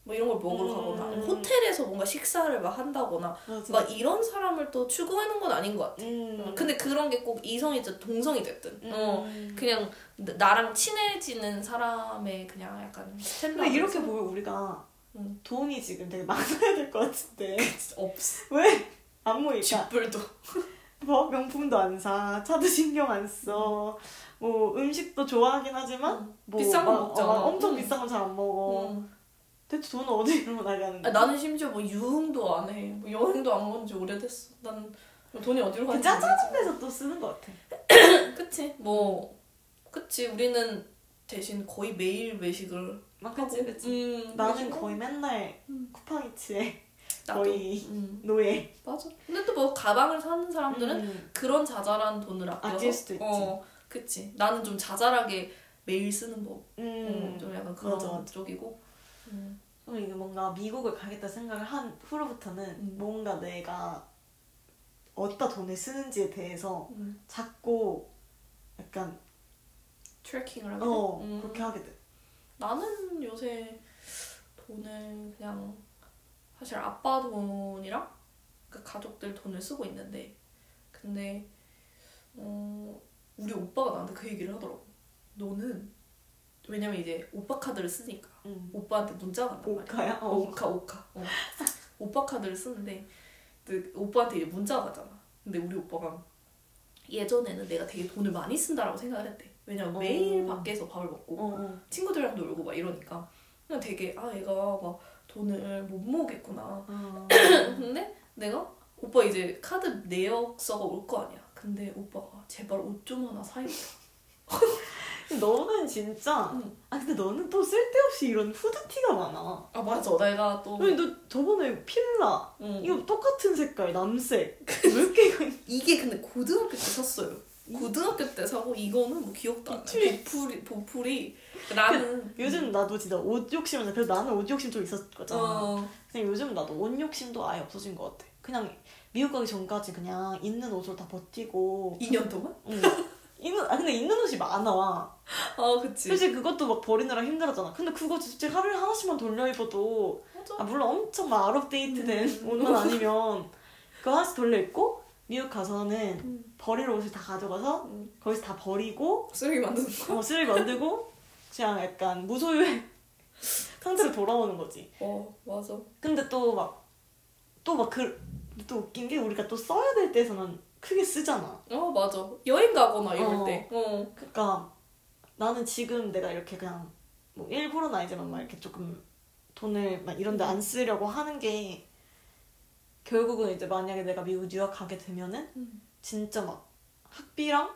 뭐 이런 걸 먹으러 음. 가거나 아니면 호텔에서 뭔가 식사를 막 한다거나 맞아. 막 이런 사람을 또 추구하는 건 아닌 것 같아. 음. 근데 그런 게 꼭 이성이든 동성이 됐든 음. 어 그냥 나- 나랑 친해지는 사람의 그냥 약간 standard 근데 이렇게 보면 우리가 음. 돈이 지금 되게 많아야 될 것 같은데 없어 왜 안 모일까? 쥐뿔도 뭐 명품도 안 사, 차도 신경 안 써, 뭐 음식도 좋아하긴 하지만 음. 뭐 비싼 거 막- 먹잖아. 어, 엄청 음. 비싼 건 잘 안 먹어. 음. 대체 돈은 어디로 나가는 아, 거야? 나는 심지어 뭐 유흥도 안 해. 뭐 여행도 안 간 지 오래됐어. 난 돈이 어디로 그 가는지 모르겠지만. 데서 또 쓰는 것 같아. 그치 뭐 그치 우리는 대신 거의 매일 외식을 막 하고 그치 그치. 음, 나는 외식을 거의 맨날 음. 쿠팡이츠에 나도. 거의 음, 노예. 맞아. 근데 또 뭐 가방을 사는 사람들은 음. 그런 자잘한 돈을 아껴서 아낄 수도 있지. 어, 그치. 나는 좀 자잘하게 매일 쓰는 법. 음. 음, 좀 약간 그런 맞아, 맞아. 쪽이고. 음. 좀 이게 뭔가 미국을 가겠다 생각을 한 후로부터는 음. 뭔가 내가 어디다 돈을 쓰는지에 대해서 음. 자꾸 약간 트래킹을 하게 돼? 어 음. 그렇게 하게 돼. 나는 요새 돈을 그냥 사실 아빠 돈이랑 그 가족들 돈을 쓰고 있는데 근데 어 우리 오빠가 나한테 그 얘기를 하더라고. 너는 왜냐면 이제 오빠 카드를 쓰니까 응. 오빠한테 문자가 간단 말이야. 오카야? 어, 오카 오카. 어. 오빠 카드를 쓰는데 그 오빠한테 이제 문자가 가잖아. 근데 우리 오빠가 예전에는 내가 되게 돈을 많이 쓴다라고 생각을 했대. 왜냐면 어. 매일 밖에서 밥을 먹고 어, 어. 친구들이랑 놀고 막 이러니까 그냥 되게 아 얘가 막 돈을 못 모으겠구나. 어. 근데 내가 오빠 이제 카드 내역서가 올 거 아니야. 근데 오빠가 제발 옷 좀 하나 사입자. 너는 진짜 응. 아 근데 너는 또 쓸데없이 이런 후드티가 많아. 아 맞아. 내가 또 아니 너 저번에 필라 응. 이거 똑같은 색깔 남색 왜 이렇게 이거 이게 근데 고등학교 때 샀어요. 고등학교 때 사고 이거는 뭐 기억도 안 나. 보풀이. 보풀이 나는 요즘 나도 진짜 옷 욕심은 그래도 나는 옷 욕심 좀 있었잖아. 어 그냥 요즘 나도 옷 욕심도 아예 없어진 것 같아. 그냥 미국 가기 전까지 그냥 있는 옷으로 다 버티고. 2년 동안? 응. 있는 아 근데 있는 옷이 많아. 아 그치. 솔직히 그것도 막 버리느라 힘들었잖아. 근데 그거 진짜 하루에 하나씩만 돌려 입어도 맞아. 아 물론 엄청 막 아웃데이트된 음. 옷만 아니면 그거 하나씩 돌려 입고 미국 가서는 음. 버릴 옷을 다 가져가서 음. 거기서 다 버리고 쓰레기 만드는 거. 어, 쓰레기 만들고 그냥 약간 무소유의 상태로 돌아오는 거지. 어 맞아. 근데 또 막 또 막 그 또 웃긴 게 우리가 또 써야 될 때에서는 크게 쓰잖아. 어 맞아. 여행 가거나 이럴 어. 때. 어. 그러니까 나는 지금 내가 이렇게 그냥 뭐 일부러는 아니지만 막 이렇게 조금 돈을 막 이런 데 안 쓰려고 하는 게 결국은 이제 만약에 내가 미국 유학 가게 되면은 음. 진짜 막 학비랑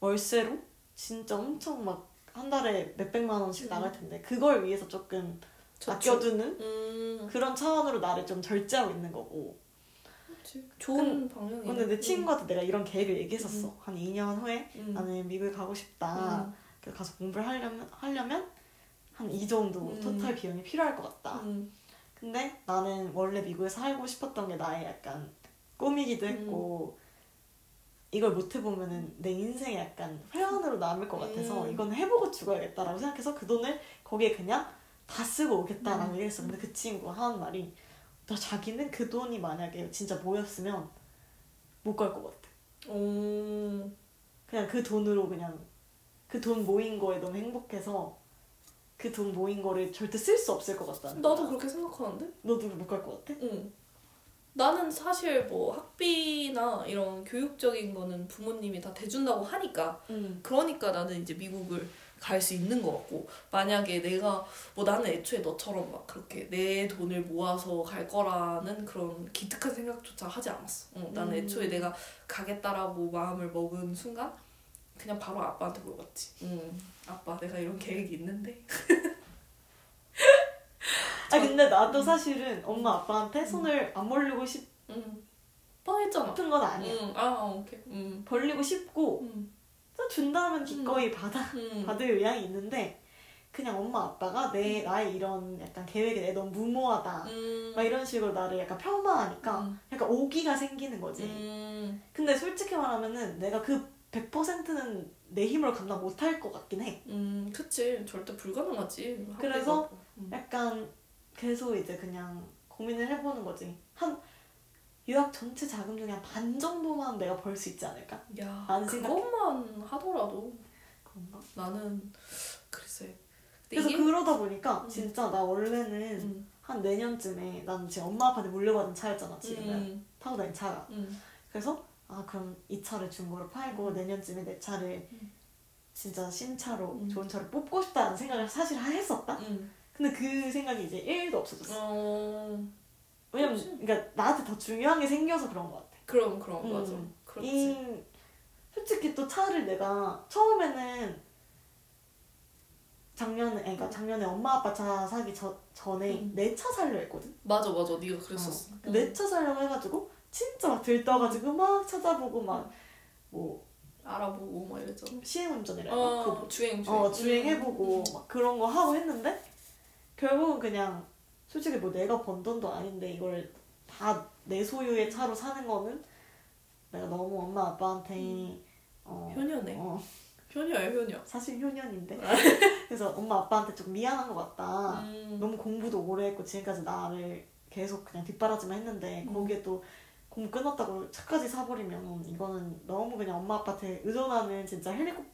월세로 진짜 엄청 막 한 달에 몇 백만 원씩 음. 나갈 텐데 그걸 위해서 조금 아껴두는 음. 그런 차원으로 나를 좀 절제하고 있는 거고. 좋은 방향이. 근데 내 친구한테 내가 이런 계획을 얘기했었어 한 2년 후에 음. 나는 미국에 가고 싶다 음. 그래서 가서 공부를 하려면 하려면 한 이 정도 음. 토탈 비용이 필요할 것 같다 음. 근데 나는 원래 미국에 살고 싶었던 게 나의 약간 꿈이기도 했고 이걸 못 해보면은 내 인생에 약간 회한으로 남을 것 같아서 음. 이건 해보고 죽어야겠다라고 생각해서 그 돈을 거기에 그냥 다 쓰고 오겠다라고 음. 얘기했어 근데 그 친구가 하는 말이 나 자기는 그 돈이 만약에 진짜 모였으면 못 갈 것 같아 오. 그냥 그 돈으로 그냥 그 돈 모인 거에 너무 행복해서 그 돈 모인 거를 절대 쓸 수 없을 것 같다는 나도 거야. 그렇게 생각하는데. 너도 못 갈 것 같아? 응. 나는 사실 뭐 학비나 이런 교육적인 거는 부모님이 다 대준다고 하니까 응. 그러니까 나는 이제 미국을 갈 수 있는 것 같고 만약에 내가 뭐 나는 애초에 너처럼 막 그렇게 내 돈을 모아서 갈 거라는 그런 기특한 생각조차 하지 않았어. 어, 나는 음. 애초에 내가 가겠다라고 마음을 먹은 순간 그냥 바로 아빠한테 물어봤지. 응. 아빠 내가 이런 계획이 있는데. 아 근데 나도 음. 사실은 엄마 아빠한테 손을 안 벌리고 싶은 응. 뻔했잖아. 건 아니야. 응. 아 오케이. 응. 벌리고 싶고 응. 또 준다면 기꺼이 받아 응. 받을 의향이 있는데 그냥 엄마 아빠가 내 나의 이런 약간 계획에 내 너무 무모하다 음. 막 이런 식으로 나를 약간 폄하하니까 음. 약간 오기가 생기는 거지. 음. 근데 솔직히 말하면은 내가 그 100%는 내 힘으로 감당 못할 것 같긴 해. 음, 그치. 절대 불가능하지. 그래서. 음. 약간 계속 이제 그냥 고민을 해보는 거지. 한 유학 전체 자금 중에 한 반 정도만 내가 벌 수 있지 않을까? 야, 생각해. 그것만 하더라도 그런가? 나는 글쎄. 그래서 이게 그러다 보니까 음. 진짜 나 원래는 음, 한 내년쯤에 난 지금 엄마 아빠한테 물려받은 차였잖아 지금은 음, 타고 다닌 차가. 음, 그래서 아 그럼 이 차를 중고로 팔고 내년쯤에 내 차를 음. 진짜 신차로 음. 좋은 차를 뽑고 싶다는 생각을 사실 했었다. 음. 근데 그 생각이 이제 1도 없어졌어. 어, 왜냐면 그치. 그러니까 나한테 더 중요한 게 생겨서 그런 것 같아. 그럼 그럼 음. 맞아. 그렇지. 이 솔직히 또 차를 내가 처음에는 작년에 그러니까 작년에 엄마 아빠 차 사기 저, 전에 음. 내차 살려 했거든. 맞아 맞아. 네가 그랬었어. 어. 내차 살려고 해가지고 진짜 막 들떠가지고 막 찾아보고 막 뭐 알아보고 막 이랬잖아. 시행운전이라 어, 그 주행 주행. 어, 주행해보고 음. 막 그런 거 하고 했는데 결국은 그냥 솔직히 뭐 내가 번 돈도 아닌데 이걸 다 내 소유의 차로 사는 거는 내가 너무 엄마 아빠한테 어, 효녀네. 어, 효녀야 효녀. 사실 효년인데 그래서 엄마 아빠한테 좀 미안한 것 같다 음. 너무 공부도 오래 했고 지금까지 나를 계속 그냥 뒷바라지만 했는데 음. 거기에 또 공부 끊었다고 차까지 사버리면 이거는 너무 그냥 엄마 아빠한테 의존하는 진짜 헬리콥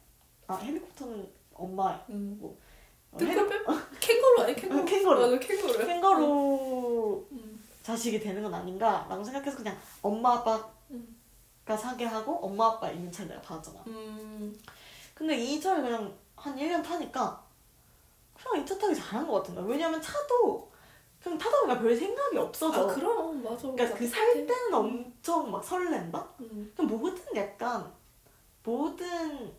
아 헬리콥터는 엄마 음. 캥거루 아니 캥거루. 어, 캥거루. 맞아 캥거루. 캥거루 음. 자식이 되는 건 아닌가라고 생각해서 그냥 엄마 아빠가 음. 사게 하고 엄마 아빠 있는 차를 내가 받았잖아 음. 근데 이 차를 그냥 한 1년 타니까 그냥 이 차 타기 잘한 것 같은 거야 왜냐면 차도 그냥 타다 보니까 별 생각이 없어져 아 그럼 맞아. 그러니까 그 살 때는 엄청 막 설렌다? 음. 그냥 모든 약간 모든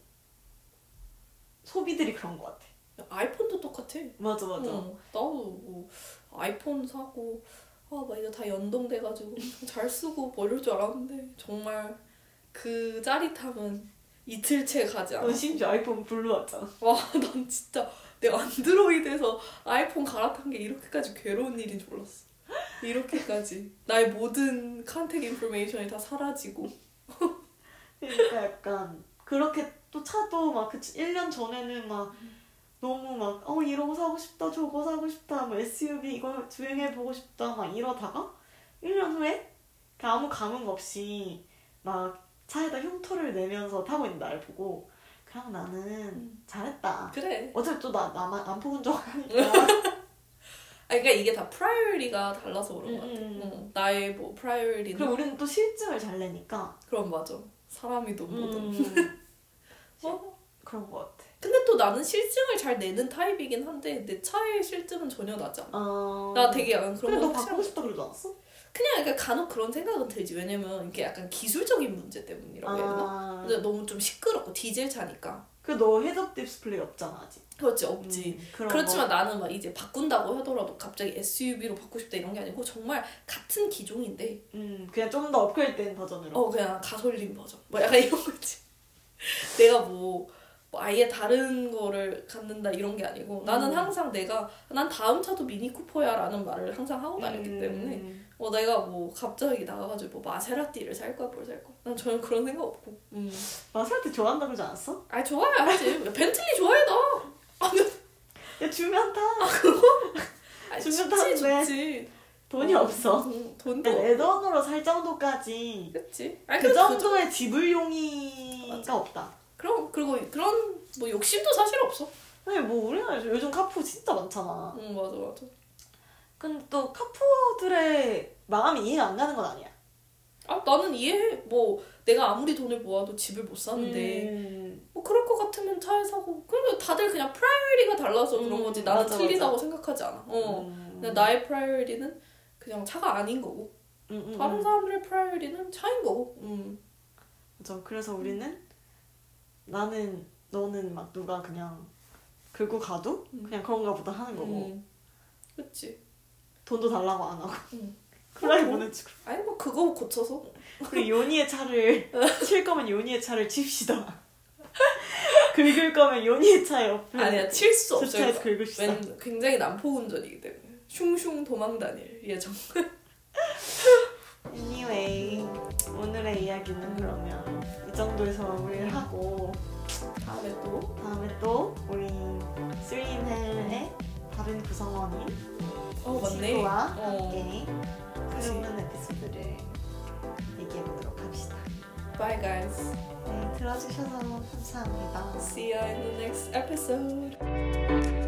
소비들이 그런 것 같아 아이폰도 똑같아. 맞아 맞아 어, 나도 뭐 아이폰 사고 아 막 이거 다 연동돼가지고 잘 쓰고 뭐 이럴 줄 알았는데 정말 그 짜릿함은 이틀째 가지 않아. 넌 심지어 아이폰 블루 왔잖아 와, 난 진짜 내가 안드로이드에서 아이폰 갈아탄 게 이렇게까지 괴로운 일인 줄 몰랐어. 이렇게까지 나의 모든 contact information이 다 사라지고. 그러니까 약간 그렇게 또 차도 막 그 1년 전에는 막 너무 막 어 이런 거 사고 싶다 저거 사고 싶다 뭐 SUV 이거 주행해보고 싶다 막 이러다가 1년 후에 그 아무 감흥 없이 막 차에다 흉터를 내면서 타고 있는 날 보고 그냥 나는 잘했다 그래. 어차피 또 나 나만 안 뽑은 적 하니까 아, 그러니까 이게 다 프라이어리가 달라서 그런 것 같아. 음, 음, 음. 어, 나의 뭐 priority는 그리고 우리는 또 싫증을 잘 내니까 그럼 맞아. 사람이든 뭐든. 음, 어? 그런 것 같아 근데 또 나는 싫증을 잘 내는 타입이긴 한데 내 차의 싫증은 전혀 나지 않아. 어... 나 되게 약간 그런 근데 거 너 확실하게 바꾸고 싶다 그러지 않았어? 그냥 약간 간혹 그런 생각은 들지. 왜냐면 이게 약간 기술적인 문제 때문이라고 해야 되나? 아... 근데 너무 좀 시끄럽고 디젤 차니까. 그 너 헤드업 디스플레이 없잖아 아직. 그렇지 없지. 음, 그렇지만 나는 막 이제 바꾼다고 하더라도 갑자기 SUV로 바꾸고 싶다 이런 게 아니고 정말 같은 기종인데 거. 음 그냥 좀 더 업그레이드된 버전으로. 어 그냥 가솔린 버전 뭐 약간 이런 거지. 내가 뭐, 뭐 아예 다른 거를 갖는다 이런 게 아니고 나는 음. 항상 내가 난 다음 차도 미니 쿠퍼야라는 말을 항상 하고 다녔기 음, 때문에 어 내가 뭐 갑자기 나가가지고 뭐 마세라티를 살 거야 뭘 살 거야 난 전혀 그런 생각 없고 음. 마세라티 좋아한다 그러지 않았어? 아 좋아야지 벤틀리 좋아해 너야 주면 타. 아, 주면 좋지 타는데. 좋지 돈이 어, 없어. 음, 돈도 근데 내 돈으로 살 정도까지 그치 아니 그그 정도의 지불용이가 맞아. 없다. 그럼 그리고 그런 뭐 욕심도 사실 없어. 아니 뭐 우리나라 요즘 카푸어 진짜 많잖아. 응 맞아 맞아. 근데 또 카푸어들의 마음이 이해가 안 가는 건 아니야. 아 나는 이해해 뭐 내가 아무리 돈을 모아도 집을 못 사는데. 음, 뭐 그럴 것 같으면 차에 사고. 그러니까 다들 그냥 priority가 달라서 그런 음, 거지 나는 맞아, 틀리다고 생각하지 않아. 어. 음, 근데 나의 priority는 그냥 차가 아닌 거고. 음, 음, 다른 음. 사람들의 priority는 차인 거고. 음. 맞아. 그래서 우리는 나는 너는 막 누가 그냥 긁고 가도 음. 그냥 그런가 보다 하는 거고. 음. 그치. 돈도 달라고 안 하고. 음. 후라이 어, 뭐. 보내주고 아니 뭐 그거 고쳐서? 그리고 요니의 차를 칠 거면 요니의 차를 칩시다. 긁을 거면 요니의 차 옆에 아니야 칠 수 없어요. 주차해서 긁읍시다 웬 굉장히 난폭 운전이기 때문에. 슝슝 도망 다닐 예정. Anyway 오늘의 이야기는 그러면 이 정도에서 마무리를 하고 다음에 또 다음에 또 우리 3인헬의 다른 구성원인 어 지구와 어. 함께. 새로운 에피소드를 얘기해 보도록 합시다. Bye guys. 네 들어주셔서 감사합니다. See you in the next episode